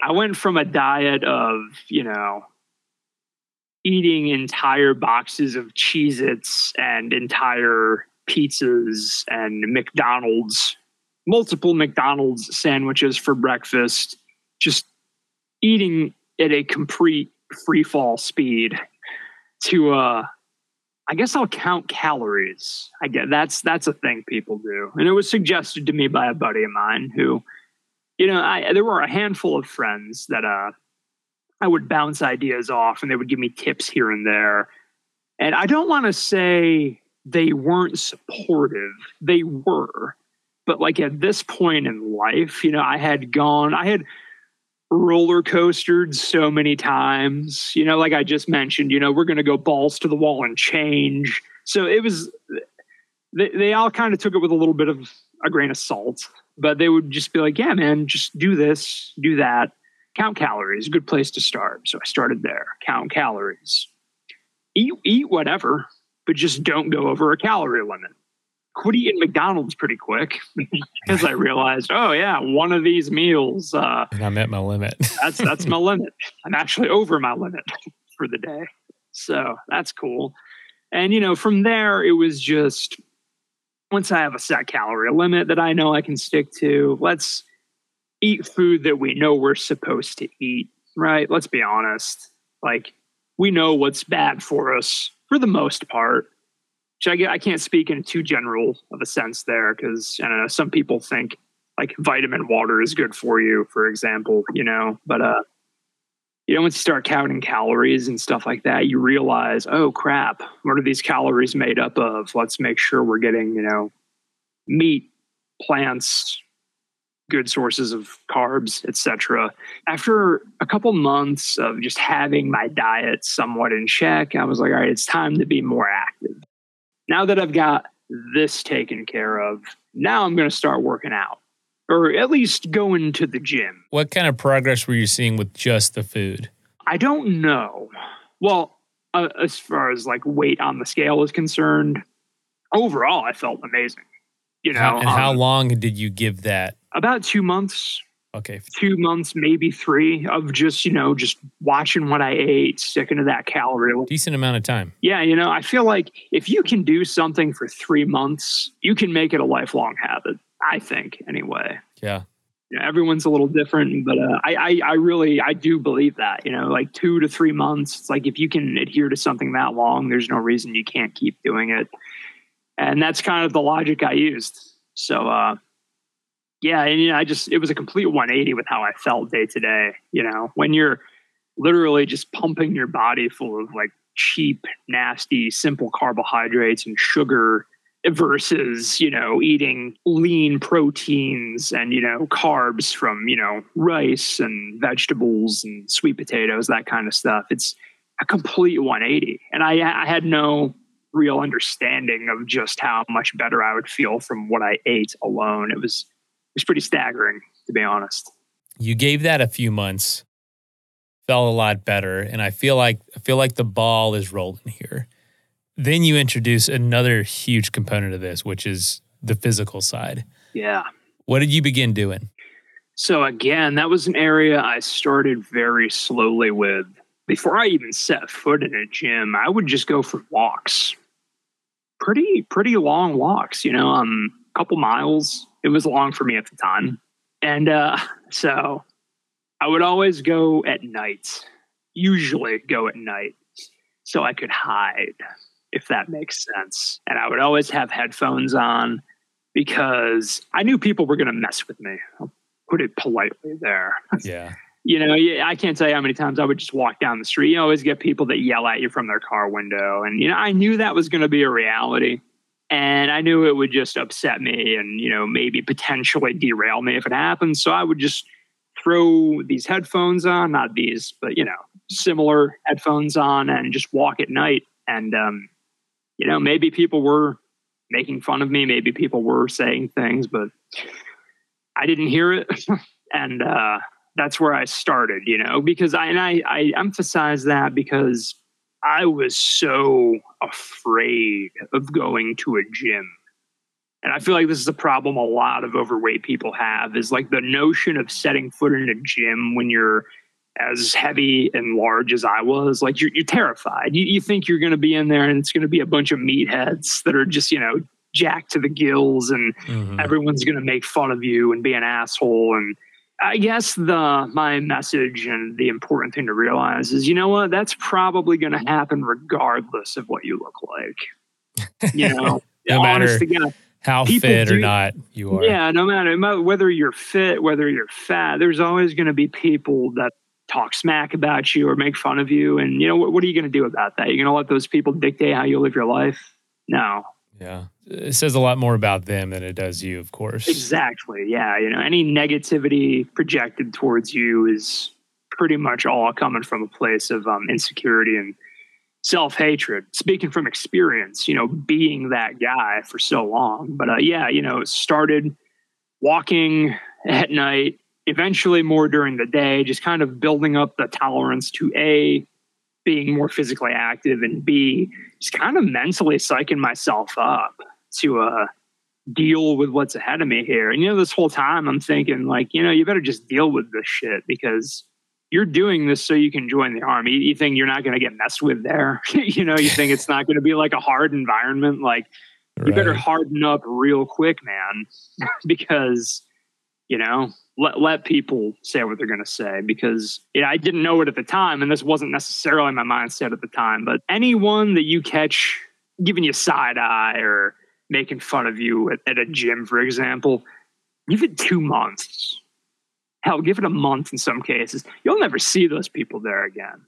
I went from a diet of, you know, eating entire boxes of Cheez Its and entire pizzas and McDonald's, multiple McDonald's sandwiches for breakfast, just eating at a complete free fall speed to uh I guess I'll count calories. I get that's that's a thing people do, and it was suggested to me by a buddy of mine who, you know, I there were a handful of friends that uh, I would bounce ideas off, and they would give me tips here and there, and I don't want to say they weren't supportive; they were, but like at this point in life, you know, I had gone, I had roller coastered so many times. You know, like I just mentioned, you know, we're going to go balls to the wall and change. So it was, they, they all kind of took it with a little bit of a grain of salt, but they would just be like, yeah, man, just do this, do that. Count calories, good place to start. So I started there. Count calories. Eat, eat whatever, but just don't go over a calorie limit quit eating McDonald's pretty quick [laughs] because I realized, oh yeah, one of these meals. Uh, and I'm at my limit. [laughs] that's that's my limit. I'm actually over my limit [laughs] for the day. So that's cool. And, you know, from there, it was just once I have a set calorie limit that I know I can stick to, let's eat food that we know we're supposed to eat, right? Let's be honest. Like, we know what's bad for us for the most part. Which I, I can't speak in too general of a sense there because I don't know, some people think like vitamin water is good for you, for example, you know, but uh, you know, once you start counting calories and stuff like that, you realize, oh crap, what are these calories made up of? Let's make sure we're getting, you know, meat, plants, good sources of carbs, etc. After a couple months of just having my diet somewhat in check, I was like, all right, it's time to be more active. Now that I've got this taken care of, now I'm going to start working out or at least going to the gym. What kind of progress were you seeing with just the food? I don't know. Well, uh, as far as like weight on the scale is concerned, overall, I felt amazing. You know, and um, how long did you give that? About two months. Okay. Two months, maybe three of just, you know, just watching what I ate, sticking to that calorie. Decent amount of time. Yeah. You know, I feel like if you can do something for three months, you can make it a lifelong habit. I think anyway. Yeah. You know, everyone's a little different, but uh, I, I, I really, I do believe that. You know, like two to three months. It's like if you can adhere to something that long, there's no reason you can't keep doing it. And that's kind of the logic I used. So, uh, yeah, and you know, I just it was a complete 180 with how I felt day to day. You know, when you're literally just pumping your body full of like cheap, nasty, simple carbohydrates and sugar versus you know eating lean proteins and you know carbs from you know rice and vegetables and sweet potatoes that kind of stuff it's a complete 180 and i i had no real understanding of just how much better i would feel from what i ate alone it was it was pretty staggering to be honest you gave that a few months felt a lot better and i feel like i feel like the ball is rolling here then you introduce another huge component of this, which is the physical side. Yeah. What did you begin doing? So, again, that was an area I started very slowly with. Before I even set foot in a gym, I would just go for walks. Pretty, pretty long walks, you know, um, a couple miles. It was long for me at the time. And uh, so I would always go at night, usually go at night, so I could hide if that makes sense. And I would always have headphones on because I knew people were going to mess with me. I'll put it politely there. [laughs] Yeah. you know, I can't tell you how many times I would just walk down the street. You always get people that yell at you from their car window. And, you know, I knew that was going to be a reality. And I knew it would just upset me and, you know, maybe potentially derail me if it happened. So I would just throw these headphones on, not these, but, you know, similar headphones on and just walk at night. And, um, you know, maybe people were making fun of me, maybe people were saying things, but I didn't hear it. [laughs] and uh, that's where I started, you know, because I, and I, I emphasize that because I was so afraid of going to a gym. And I feel like this is a problem a lot of overweight people have is like the notion of setting foot in a gym when you're as heavy and large as I was, like you're, you're terrified. You, you think you're going to be in there and it's going to be a bunch of meatheads that are just, you know, jacked to the gills and mm-hmm. everyone's going to make fun of you and be an asshole. And I guess the, my message and the important thing to realize is, you know what, that's probably going to mm-hmm. happen regardless of what you look like. You [laughs] know, no matter how fit do, or not you are. Yeah, no matter whether you're fit, whether you're fat, there's always going to be people that talk smack about you or make fun of you. And, you know, what, what are you going to do about that? You're going to let those people dictate how you live your life? No. Yeah. It says a lot more about them than it does you, of course. Exactly. Yeah. You know, any negativity projected towards you is pretty much all coming from a place of um, insecurity and self hatred. Speaking from experience, you know, being that guy for so long. But uh, yeah, you know, started walking at night eventually more during the day, just kind of building up the tolerance to A, being more physically active, and B, just kind of mentally psyching myself up to uh, deal with what's ahead of me here. And, you know, this whole time I'm thinking, like, you know, you better just deal with this shit because you're doing this so you can join the army. You think you're not going to get messed with there. [laughs] you know, you think it's not going to be like a hard environment. Like right. you better harden up real quick, man, [laughs] because you know let let people say what they're going to say. Because yeah, I didn't know it at the time, and this wasn't necessarily my mindset at the time. But anyone that you catch giving you side eye or making fun of you at, at a gym, for example, give it two months hell, give it a month in some cases. You'll never see those people there again,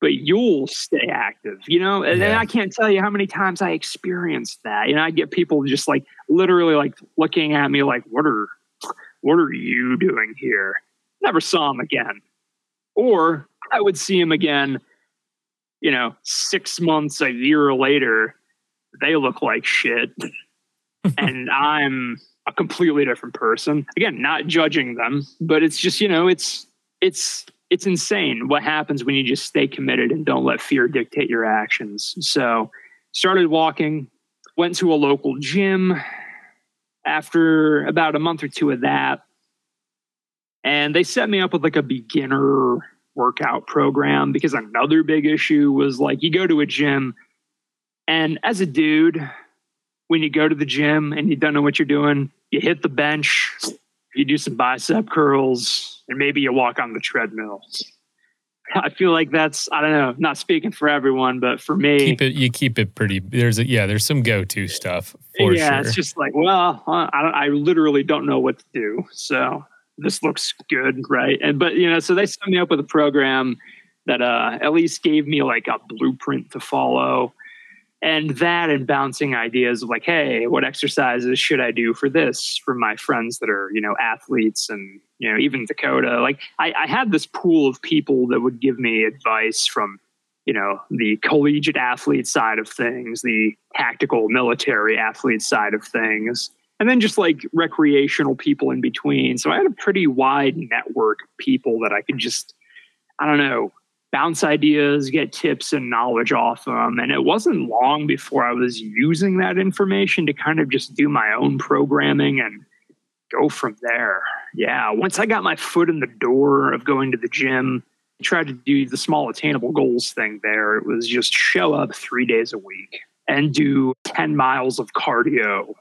but you'll stay active, you know? And, yeah. and I can't tell you how many times I experienced that. You know, I get people just like literally like looking at me like, what are, what are you doing here? Never saw him again. Or I would see him again, you know, six months, a year later. They look like shit. [laughs] and I'm a completely different person. Again, not judging them, but it's just, you know, it's it's it's insane what happens when you just stay committed and don't let fear dictate your actions. So, started walking, went to a local gym after about a month or two of that. And they set me up with like a beginner workout program because another big issue was like you go to a gym and as a dude when you go to the gym and you don't know what you're doing, you hit the bench, you do some bicep curls, and maybe you walk on the treadmill. [laughs] I feel like that's I don't know, not speaking for everyone, but for me, keep it. You keep it pretty. There's a yeah. There's some go to stuff. for yeah, sure. it's just like well, I don't, I literally don't know what to do. So this looks good, right? And but you know, so they set me up with a program that uh, at least gave me like a blueprint to follow and that and bouncing ideas of like hey what exercises should i do for this for my friends that are you know athletes and you know even dakota. Like I, I, had this pool of people that would give me advice from you know the collegiate athlete side of things the tactical military athlete side of things and then just like recreational people in between. So i had a pretty wide network of people that i could just i don't know bounce ideas, get tips and knowledge off them. And it wasn't long before I was using that information to kind of just do my own programming and go from there. Yeah, once I got my foot in the door of going to the gym, I tried to do the small attainable goals thing there. It was just show up three days a week and do 10 miles of cardio,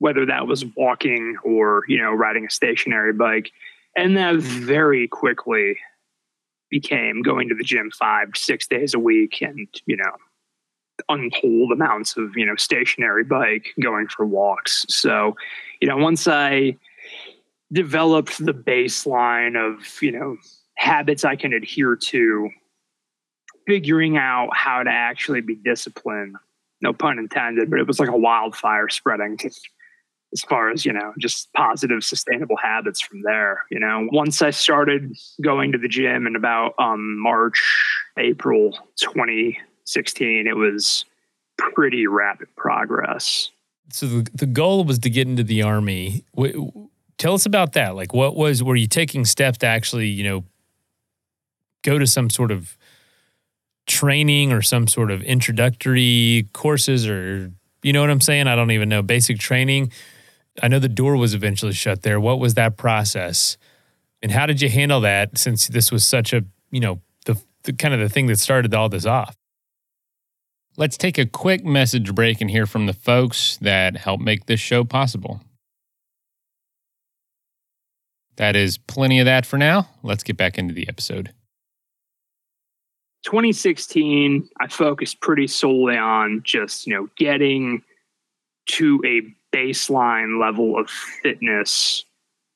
whether that was walking or, you know, riding a stationary bike. And that mm-hmm. very quickly became going to the gym five, six days a week and, you know, untold amounts of, you know, stationary bike going for walks. So, you know, once I developed the baseline of, you know, habits I can adhere to, figuring out how to actually be disciplined, no pun intended, but it was like a wildfire spreading as far as you know just positive sustainable habits from there you know once i started going to the gym in about um, march april 2016 it was pretty rapid progress so the, the goal was to get into the army tell us about that like what was were you taking steps to actually you know go to some sort of training or some sort of introductory courses or you know what I'm saying? I don't even know. Basic training. I know the door was eventually shut there. What was that process? And how did you handle that since this was such a, you know, the, the kind of the thing that started all this off? Let's take a quick message break and hear from the folks that help make this show possible. That is plenty of that for now. Let's get back into the episode. 2016, I focused pretty solely on just, you know, getting to a baseline level of fitness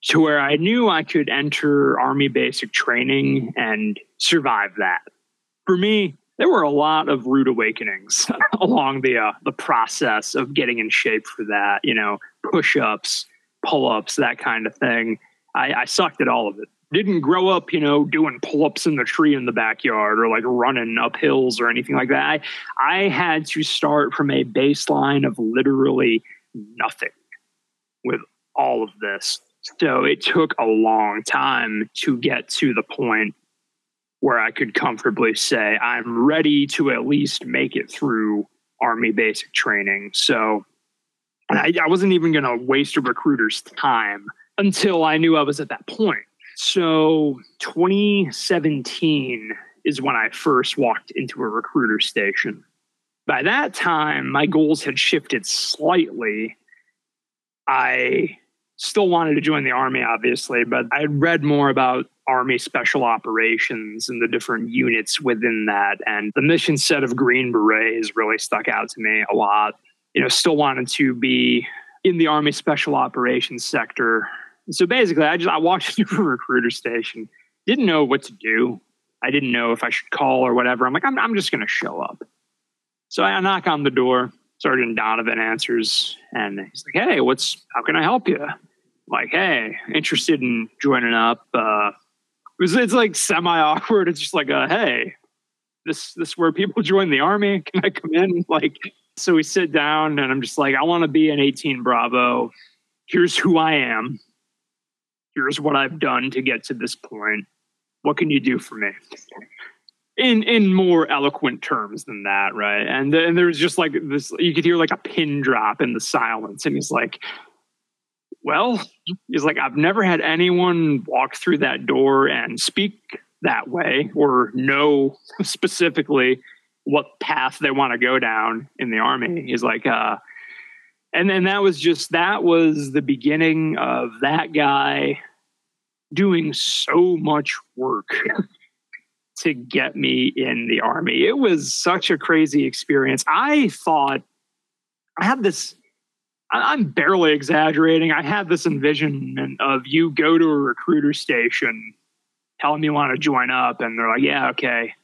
to where I knew I could enter Army basic training and survive that. For me, there were a lot of rude awakenings [laughs] along the uh, the process of getting in shape for that. You know, push ups, pull ups, that kind of thing. I, I sucked at all of it. Didn't grow up, you know, doing pull ups in the tree in the backyard or like running up hills or anything like that. I, I had to start from a baseline of literally nothing with all of this. So it took a long time to get to the point where I could comfortably say I'm ready to at least make it through Army basic training. So I, I wasn't even going to waste a recruiter's time until I knew I was at that point. So 2017 is when I first walked into a recruiter station. By that time, my goals had shifted slightly. I still wanted to join the Army, obviously, but I had read more about Army Special Operations and the different units within that. And the mission set of Green Berets really stuck out to me a lot. You know, still wanted to be in the Army Special Operations sector. So basically, I just I walked [laughs] into a recruiter station, didn't know what to do. I didn't know if I should call or whatever. I'm like, I'm, I'm just going to show up. So I knock on the door. Sergeant Donovan answers, and he's like, "Hey, what's? How can I help you?" I'm like, "Hey, interested in joining up." Uh, it was, it's like semi awkward. It's just like, "Hey, this this where people [laughs] join the army? Can I come in?" Like, so we sit down, and I'm just like, "I want to be an 18 Bravo. Here's who I am. Here's what I've done to get to this point. What can you do for me?" In in more eloquent terms than that, right? And then there's just like this you could hear like a pin drop in the silence and he's like well, he's like I've never had anyone walk through that door and speak that way or know [laughs] specifically what path they want to go down in the army. He's like uh and then that was just that was the beginning of that guy doing so much work [laughs] to get me in the army. It was such a crazy experience. I thought I had this I'm barely exaggerating. I had this envisionment of you go to a recruiter station, tell them you want to join up, and they're like, "Yeah, okay."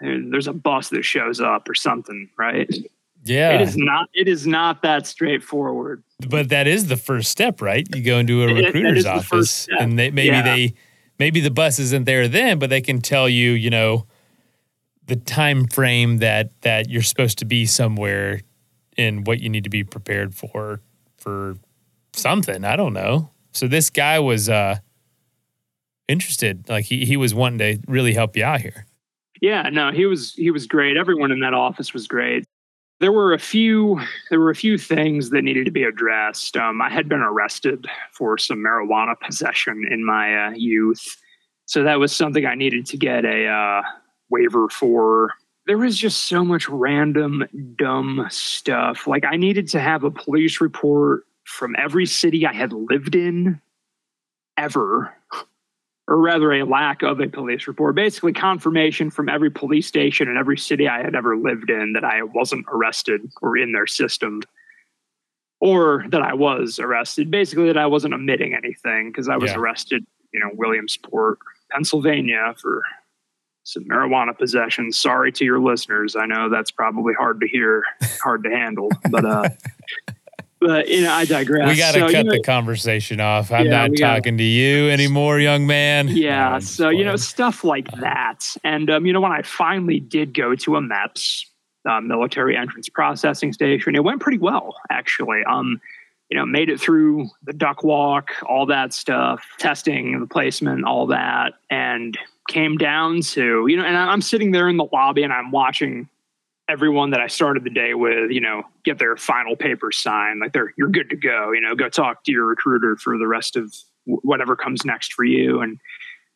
And there's a bus that shows up or something, right? Yeah, it is not. It is not that straightforward. But that is the first step, right? You go into a recruiter's office, and they, maybe yeah. they maybe the bus isn't there then, but they can tell you, you know, the time frame that that you're supposed to be somewhere and what you need to be prepared for for something. I don't know. So this guy was uh interested. Like he he was wanting to really help you out here. Yeah, no, he was he was great. Everyone in that office was great there were a few there were a few things that needed to be addressed. Um, I had been arrested for some marijuana [laughs] possession in my uh, youth, so that was something I needed to get a uh, waiver for. There was just so much random dumb stuff. Like I needed to have a police report from every city I had lived in ever or rather a lack of a police report, basically confirmation from every police station in every city I had ever lived in that I wasn't arrested or in their system, or that I was arrested. Basically, that I wasn't omitting anything because I was yeah. arrested, you know, Williamsport, Pennsylvania for some marijuana possession. Sorry to your listeners. I know that's probably hard to hear, hard to handle, but uh, [laughs] but you know, I digress. We got to so, cut you know, the conversation off. I'm yeah, not talking gotta, to you anymore, young man. Yeah. so playing. you know, stuff like that, and um, you know, when I finally did go to a MEPS uh, military entrance processing station, it went pretty well actually. Um, you know, made it through the duck walk, all that stuff, testing, the placement, all that, and came down to you know, and I'm sitting there in the lobby and I'm watching everyone that I started the day with, you know, get their final papers signed. Like they're you're good to go. You know, go talk to your recruiter for the rest of whatever comes next for you. And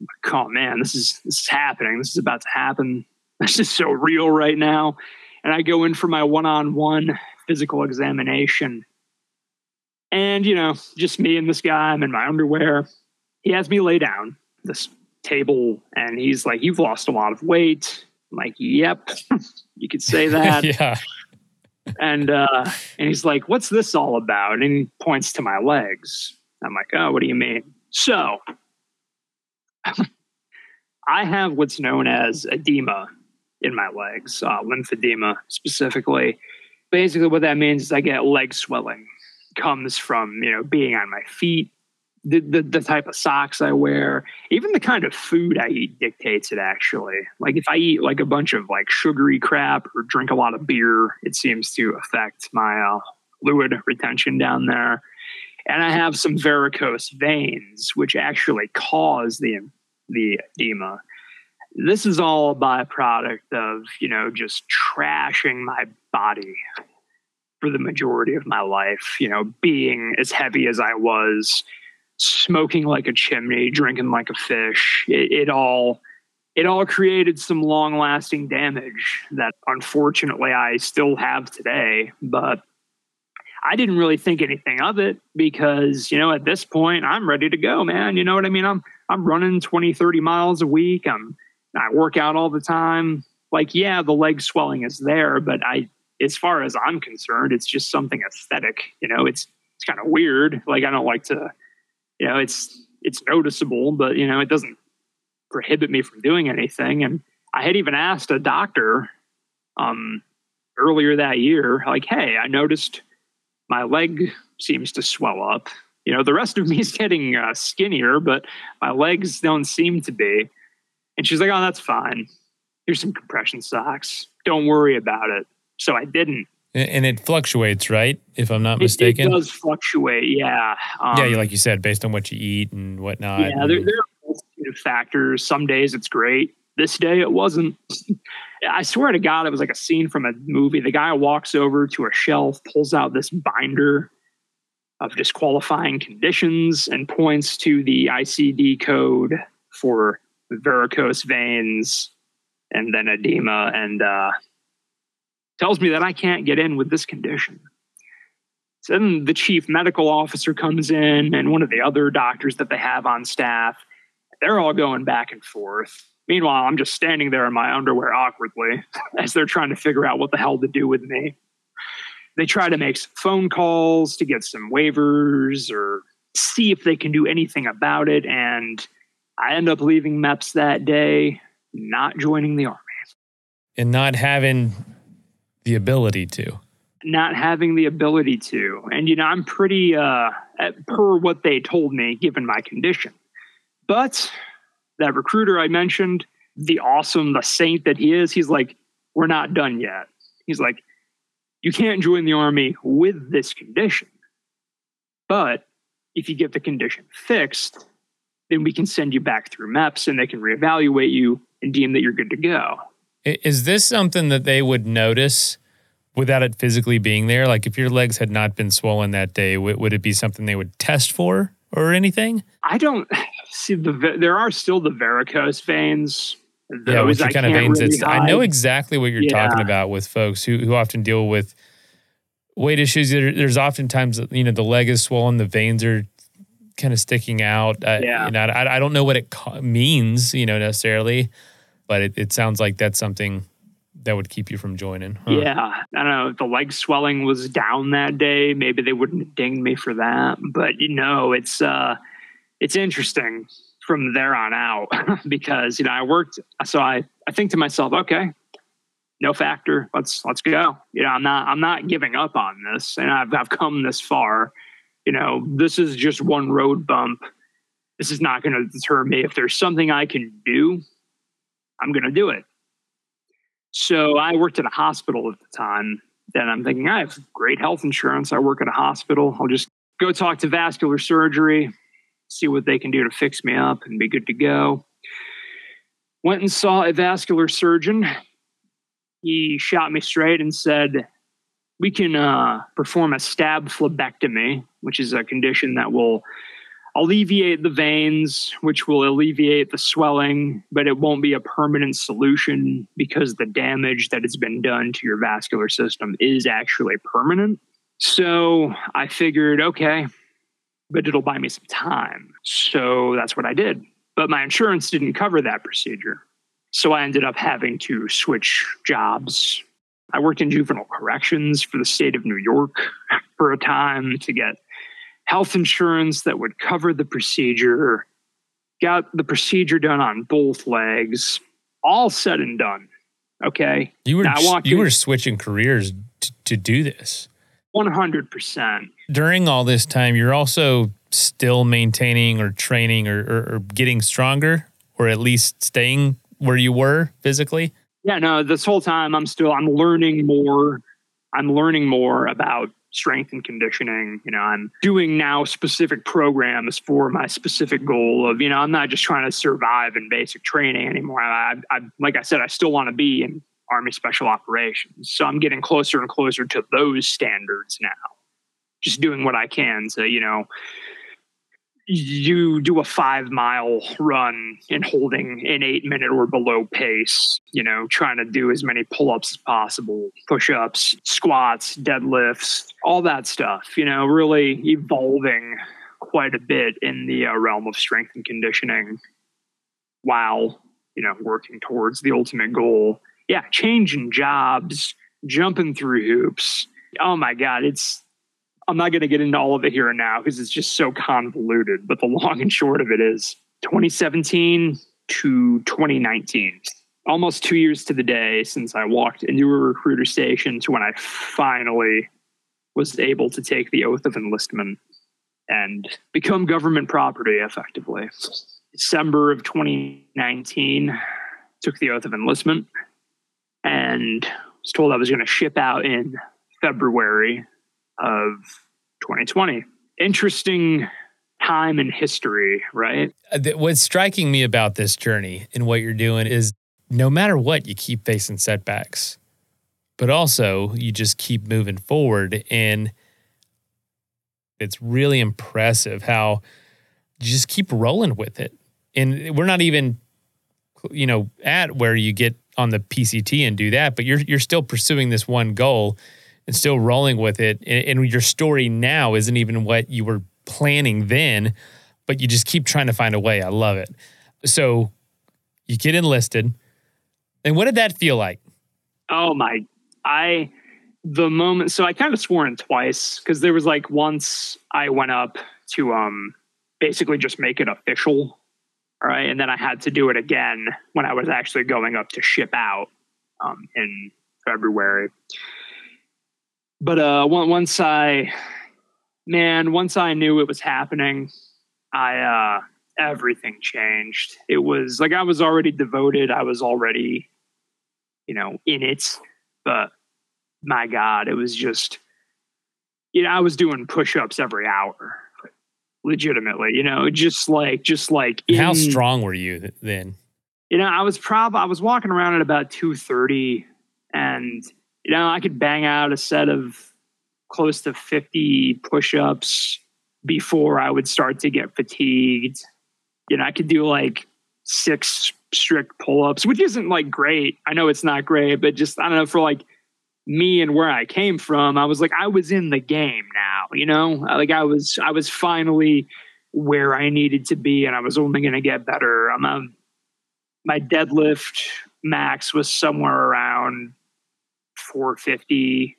like, oh man, this is this is happening. This is about to happen. [laughs] This is so real right now. And I go in for my one-on-one physical examination. And you know, just me and this guy. I'm in my underwear. He has me lay down this table, and he's like, "You've lost a lot of weight." I'm like, "Yep." [laughs] You could say that. [laughs] yeah. And uh, and he's like, "What's this all about?" And he points to my legs. I'm like, "Oh, what do you mean?" So [laughs] I have what's known as edema in my legs, uh, lymphedema specifically. Basically, what that means is I get leg swelling. Comes from you know being on my feet, the, the, the type of socks I wear, even the kind of food I eat dictates it actually. Like if I eat like a bunch of like sugary crap or drink a lot of beer, it seems to affect my uh, fluid retention down there. And I have some varicose veins, which actually cause the the edema. This is all a byproduct of, you know, just trashing my body for the majority of my life, you know, being as heavy as I was, smoking like a chimney, drinking like a fish. It, it all it all created some long lasting damage that unfortunately I still have today. But I didn't really think anything of it because, you know, at this point I'm ready to go, man. You know what I mean? I'm I'm running 20, 30 miles a week. I'm I work out all the time. Like, yeah, the leg swelling is there, but I as far as I'm concerned, it's just something aesthetic. You know, it's it's kind of weird. Like I don't like to, you know, it's it's noticeable, but you know, it doesn't prohibit me from doing anything. And I had even asked a doctor um, earlier that year, like, hey, I noticed my leg seems to swell up. You know, the rest of [laughs] me is getting uh, skinnier, but my legs don't seem to be. And she's like, oh, that's fine. Here's some compression socks. Don't worry about it. So I didn't. And it fluctuates, right? If I'm not mistaken. It, it does fluctuate, yeah. Um, yeah, like you said, based on what you eat and whatnot. Yeah, there, there are factors. Some days it's great. This day it wasn't. [laughs] I swear to God, it was like a scene from a movie. The guy walks over to a shelf, pulls out this binder of disqualifying conditions, and points to the ICD code for varicose veins and then edema and uh, tells me that I can't get in with this condition. So then the chief medical officer comes in and one of the other doctors that they have on staff they're all going back and forth. Meanwhile, I'm just standing there in my underwear awkwardly [laughs] as they're trying to figure out what the hell to do with me. They try to make some phone calls to get some waivers or see if they can do anything about it. And I end up leaving MEPS that day, not joining the Army. And not having the ability to. Not having the ability to. And, you know, I'm pretty, uh, per what they told me, given my condition. But that recruiter I mentioned, the awesome, the saint that he is, he's like, we're not done yet. He's like, you can't join the army with this condition. But if you get the condition fixed, then we can send you back through MEPS and they can reevaluate you and deem that you're good to go. Is this something that they would notice without it physically being there? Like if your legs had not been swollen that day, would it be something they would test for or anything? I don't [sighs] see the there are still the varicose veins. yeah, which kind of veins? Really I know exactly what you're yeah. talking about with folks who who often deal with weight issues. There, there's oftentimes you know the leg is swollen, the veins are kind of sticking out. Uh, yeah, you know, I, I don't know what it means, you know, necessarily, but it, it sounds like that's something that would keep you from joining. Huh? Yeah, I don't know. If the leg swelling was down that day, maybe they wouldn't have dinged me for that. But you know, it's uh, it's interesting from there on out [laughs] because you know I worked so I I think to myself okay no factor let's let's go you know I'm not I'm not giving up on this and I've I've come this far you know this is just one road bump this is not going to deter me if there's something I can do I'm going to do it so I worked at a hospital at the time then I'm thinking I have great health insurance I work at a hospital I'll just go talk to vascular surgery see what they can do to fix me up and be good to go. Went and saw a vascular surgeon. He shot me straight and said, We can uh, perform a stab phlebectomy, which is a condition that will alleviate the veins, which will alleviate the swelling, but it won't be a permanent solution because the damage that has been done to your vascular system is actually permanent. So I figured, okay, but it'll buy me some time. So that's what I did. But my insurance didn't cover that procedure. So I ended up having to switch jobs. I worked in juvenile corrections for the state of New York [laughs] for a time to get health insurance that would cover the procedure. Got the procedure done on both legs, all said and done. Okay. You were you were switching careers to, to do this. 100%. During all this time, you're also still maintaining or training or, or, or, getting stronger or at least staying where you were physically? Yeah, no, this whole time I'm still, I'm learning more. I'm learning more about strength and conditioning. You know, I'm doing now specific programs for my specific mm-hmm. goal of, you know, I'm not just trying to survive in basic training anymore. I, I, I like I said, I still want to be in Army Special Operations. So I'm getting closer and closer to those standards now. Just doing what I can to, you know, you do a five mile run in holding an eight minute or below pace, you know, trying to do as many pull ups as possible, push ups, squats, deadlifts, all that stuff, you know, really evolving quite a bit in the uh, realm of strength and conditioning while, you know, working towards the ultimate goal. Yeah, changing jobs, jumping through hoops. Oh my God, it's I'm not going to get into all of it here and now because it's just so convoluted. But the long and short of it is 2017 to 2019, almost two years to the day since I walked into a recruiter station to when I finally was able to take the oath of enlistment and become government property effectively. December of 2019, took the oath of enlistment and was told I was going to ship out in February of 2020. Interesting time in history, right? Uh, what's striking me about this journey and what you're doing is no matter what, you keep facing setbacks, but also you just keep moving forward. And it's really impressive how you just keep rolling with it. And we're not even, you know, at where you get on the PCT and do that, but you're you're still pursuing this one goal and still rolling with it. And, and your story now isn't even what you were planning then, but you just keep trying to find a way. I love it. So you get enlisted. And what did that feel like? Oh my, I, the moment, so I kind of swore in twice because there was like once I went up to um basically just make it official. All right. And then I had to do it again when I was actually going up to ship out um, in February but uh, once I, man, once I knew it was happening, I uh, everything changed. It was like I was already devoted. I was already, you know, in it. But my God, it was just, you know, I was doing push-ups every hour, legitimately. You know, just like, just like. In, How strong were you then? You know, I was probably I was walking around at about two thirty, and you know, I could bang out a set of close to 50 push ups before I would start to get fatigued. You know, I could do like six strict pull ups, which isn't like great. I know it's not great, but just, I don't know, for like me and where I came from, I was like, I was in the game now, you know, like I was, I was finally where I needed to be and I was only going to get better. I'm a, my deadlift max was somewhere around 450.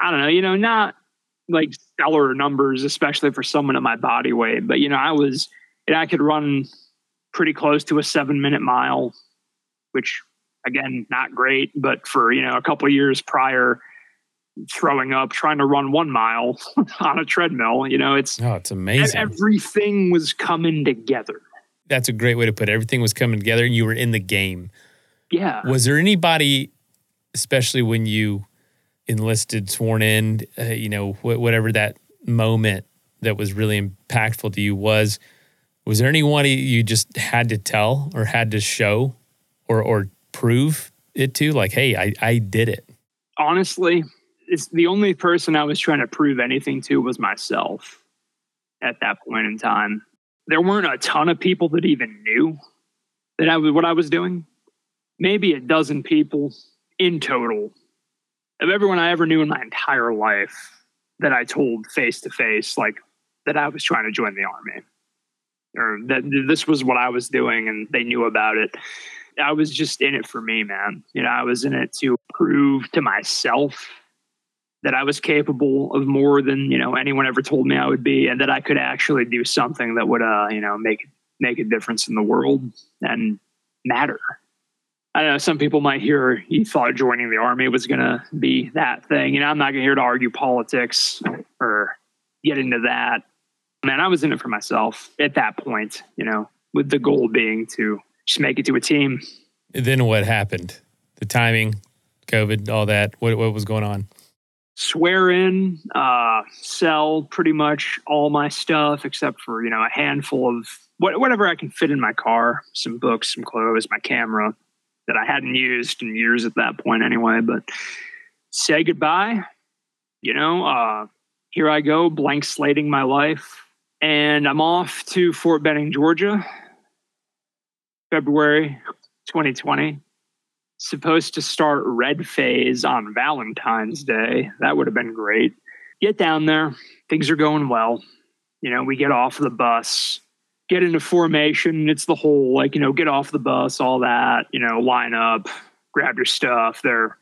I don't know, you know, not like stellar numbers, especially for someone of my body weight. But you know, I was, and I could run pretty close to a seven minute mile, which again, not great, but for you know a couple years prior, throwing up trying to run one mile [laughs] on a treadmill. You know, it's oh, it's amazing. Everything was coming together. That's a great way to put it. Everything was coming together, and you were in the game. Yeah. Was there anybody especially when you enlisted, sworn in, uh, you know, wh- whatever that moment that was really impactful to you was, was there anyone you just had to tell or had to show or, or prove it to? Like, hey, I, I did it. Honestly, it's the only person I was trying to prove anything to was myself at that point in time. There weren't a ton of people that even knew that I was what I was doing. Maybe a dozen people in total of everyone I ever knew in my entire life that I told face to face, like that I was trying to join the army or that this was what I was doing and they knew about it. I was just in it for me, man. You know, I was in it to prove to myself that I was capable of more than, you know, anyone ever told me I would be and that I could actually do something that would uh, you know, make make a difference in the world and matter. I know some people might hear you thought joining the army was going to be that thing. You know, I'm not here to argue politics or get into that. Man, I was in it for myself at that point, you know, with the goal being to just make it to a team. Then what happened? The timing, COVID, all that. What, what was going on? Swear in, uh, sell pretty much all my stuff except for, you know, a handful of whatever I can fit in my car some books, some clothes, my camera that I hadn't used in years at that point anyway. But say goodbye. You know, uh, here I go, blank slating my life. and I'm off to Fort Benning, Georgia, February 2020. Supposed to start red phase on Valentine's Day. That would have been great. Get down there. Things are going well. You know, we get off the bus, get into formation. It's the whole, like, you know, get off the bus, all that, you know, line up, grab your stuff. They're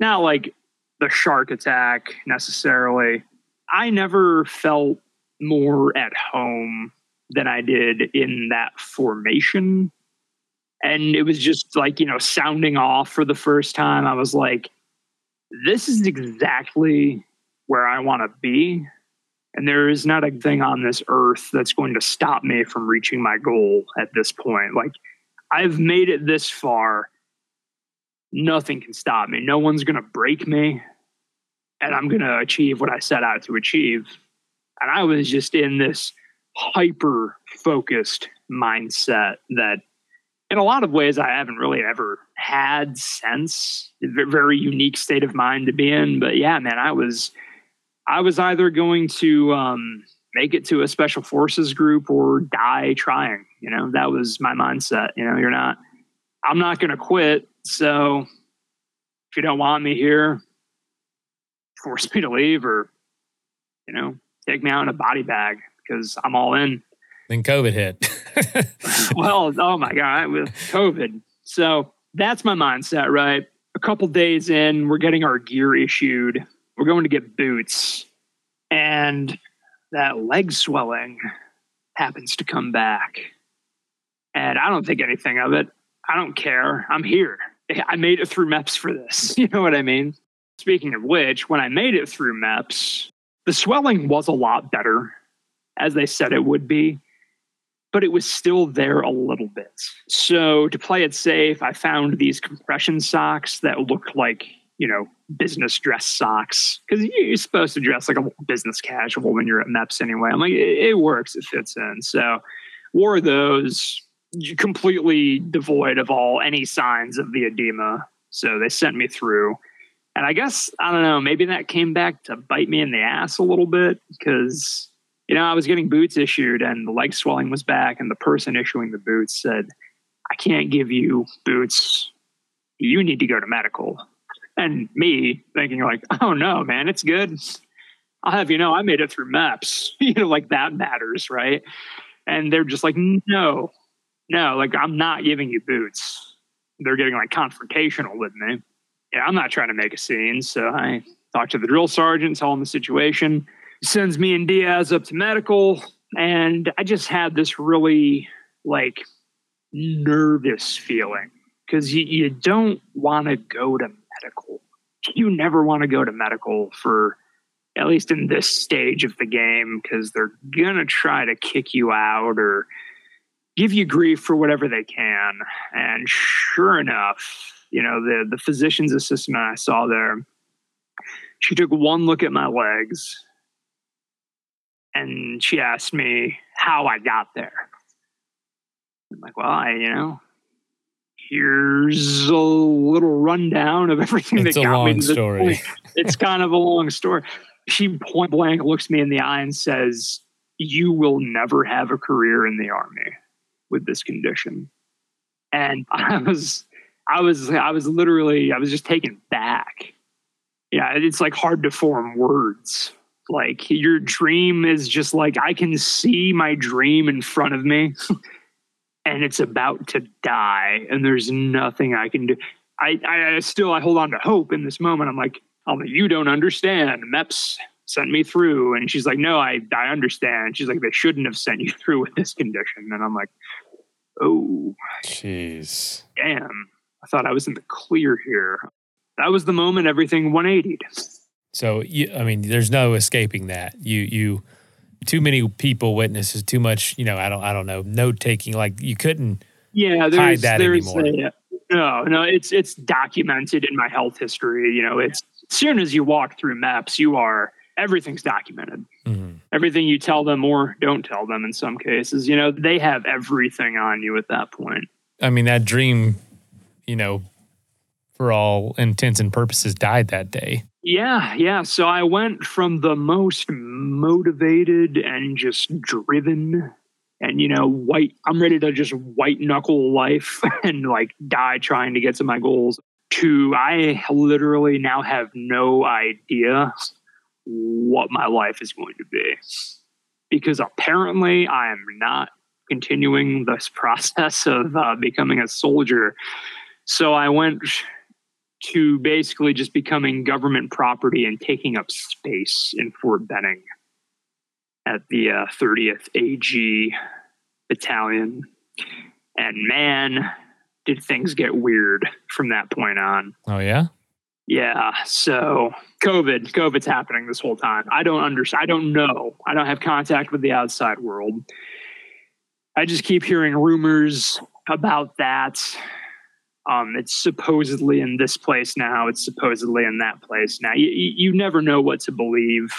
not like the shark attack necessarily. I never felt more at home than I did in that formation. And it was just like, you know, sounding off for the first time. I was like, this is exactly where I want to be. And there is not a thing on this earth that's going to stop me from reaching my goal at this point. Like, I've made it this far. Nothing can stop me. No one's going to break me. And I'm going to achieve what I set out to achieve. And I was just in this hyper focused mindset that, in a lot of ways, I haven't really ever had since. Very unique state of mind to be in. But yeah, man, I was, I was either going to um, make it to a special forces group or die trying. You know, that was my mindset. You know, you're not, I'm not going to quit. So if you don't want me here, force me to leave or, you know, take me out in a body bag because I'm all in. Then COVID hit. [laughs] [laughs] well, oh my God, with COVID. So that's my mindset, right? A couple days in, we're getting our gear issued. We're going to get boots. And that leg swelling happens to come back. And I don't think anything of it. I don't care. I'm here. I made it through MEPS for this. [laughs] You know what I mean? Speaking of which, when I made it through MEPS, the swelling was a lot better, as they said it would be, but it was still there a little bit. So to play it safe, I found these compression socks that looked like, you know, business dress socks. Because you're supposed to dress like a business casual when you're at MEPS anyway. I'm like, it, it works, it fits in. So wore those completely devoid of all any signs of the edema. So they sent me through. And I guess, I don't know, maybe that came back to bite me in the ass a little bit because, you know, I was getting boots issued and the leg swelling was back. And the person issuing the boots said, I can't give you boots. You need to go to medical. And me thinking, like, oh no, man, it's good. I'll have you know, I made it through MEPS. [laughs] you know, like that matters, right? And they're just like, no, no, like I'm not giving you boots. They're getting like confrontational with me. Yeah, I'm not trying to make a scene. So I talk to the drill sergeant, tell him the situation. He sends me and Diaz up to medical. And I just had this really like nervous feeling because you, you don't want to go to medical. You never want to go to medical for at least in this stage of the game because they're to try to kick you out or give you grief for whatever they can. And sure enough, you know, the the physician's assistant I saw there, she took one look at my legs and she asked me how I got there. I'm like, well, I, you know, here's a little rundown of everything it's that got me to this story. point. It's kind of a long story. She point blank looks me in the eye and says, You will never have a career in the army with this condition. And [laughs] I was, I was, I was literally, I was just taken back. Yeah, it's like hard to form words. Like your dream is just like I can see my dream in front of me, [laughs] and it's about to die, and there's nothing I can do. I, I, I still I hold on to hope in this moment. I'm like, oh, you don't understand. MEPS sent me through, and she's like, no, I I understand. She's like, they shouldn't have sent you [laughs] through with this condition, and I'm like, oh, jeez, damn. I thought I was in the clear here. That was the moment everything 180'd. So you, I mean, there's no escaping that. You you too many people witnesses too much. You know, I don't I don't know note taking. Like you couldn't yeah there's, hide that there's anymore. A, no, no, it's it's documented in my health history. You know, it's as soon as you walk through MEPS you are everything's documented. Mm-hmm. Everything you tell them or don't tell them in some cases, you know, they have everything on you at that point. I mean, that dream, you know, for all intents and purposes, died that day. Yeah, yeah. So I went from the most motivated and just driven and you know white i'm ready to just white knuckle life [laughs] and like die trying to get to my goals to i literally now have no idea what my life is going to be because apparently i am not continuing this [laughs] process of uh, becoming a soldier so i went to basically just becoming government property and taking up space in fort benning at the uh, 30th AG battalion. And man, did things get weird from that point on. Oh, yeah? Yeah. So COVID, COVID's happening this whole time. I don't understand. I don't know. I don't have contact with the outside world. I just keep hearing rumors about that. Um, it's supposedly in this place now. It's supposedly in that place now. You, you never know what to believe.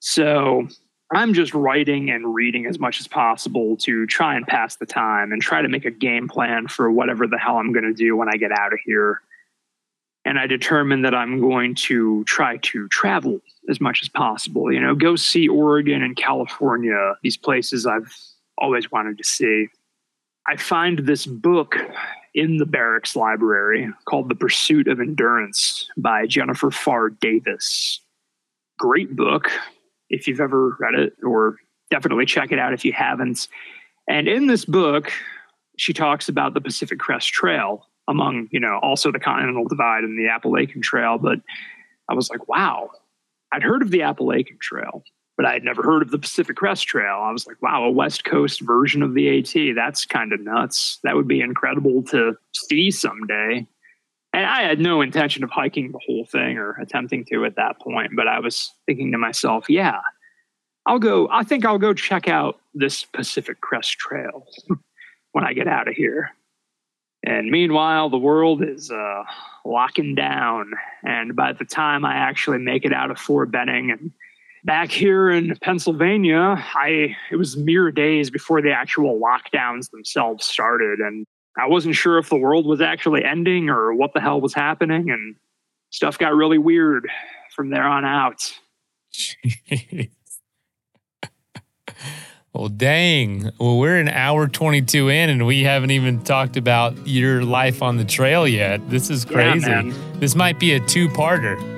So I'm just writing and reading as much as possible to try and pass the time and try to make a game plan for whatever the hell I'm going to do when I get out of here. And I determined that I'm going to try to travel as much as possible, you know, go see Oregon and California, these places I've always wanted to see. I find this book in the barracks library called The Pursuit of Endurance by Jennifer Pharr Davis. Great book if you've ever read it, or definitely check it out if you haven't. And in this book, she talks about the Pacific Crest Trail, among, you know, also the Continental Divide and the Appalachian Trail. But I was like, wow, I'd heard of the Appalachian Trail, but I had never heard of the Pacific Crest Trail. I was like, wow, a West Coast version of the AT. That's kind of nuts. That would be incredible to see someday and I had no intention of hiking the whole thing or attempting to at that point, but I was thinking to myself, yeah, I'll go, I think I'll go check out this Pacific Crest Trail [laughs] when I get out of here. And meanwhile, the world is uh, locking down. And by the time I actually make it out of Fort Benning and back here in Pennsylvania, I it was mere days before the actual lockdowns themselves started. And I wasn't sure if the world was actually ending or what the hell was happening, and stuff got really weird from there on out. [laughs] well, dang. Well, we're an hour 22 in, and we haven't even talked about your life on the trail yet. This is crazy. Yeah, this might be a two parter.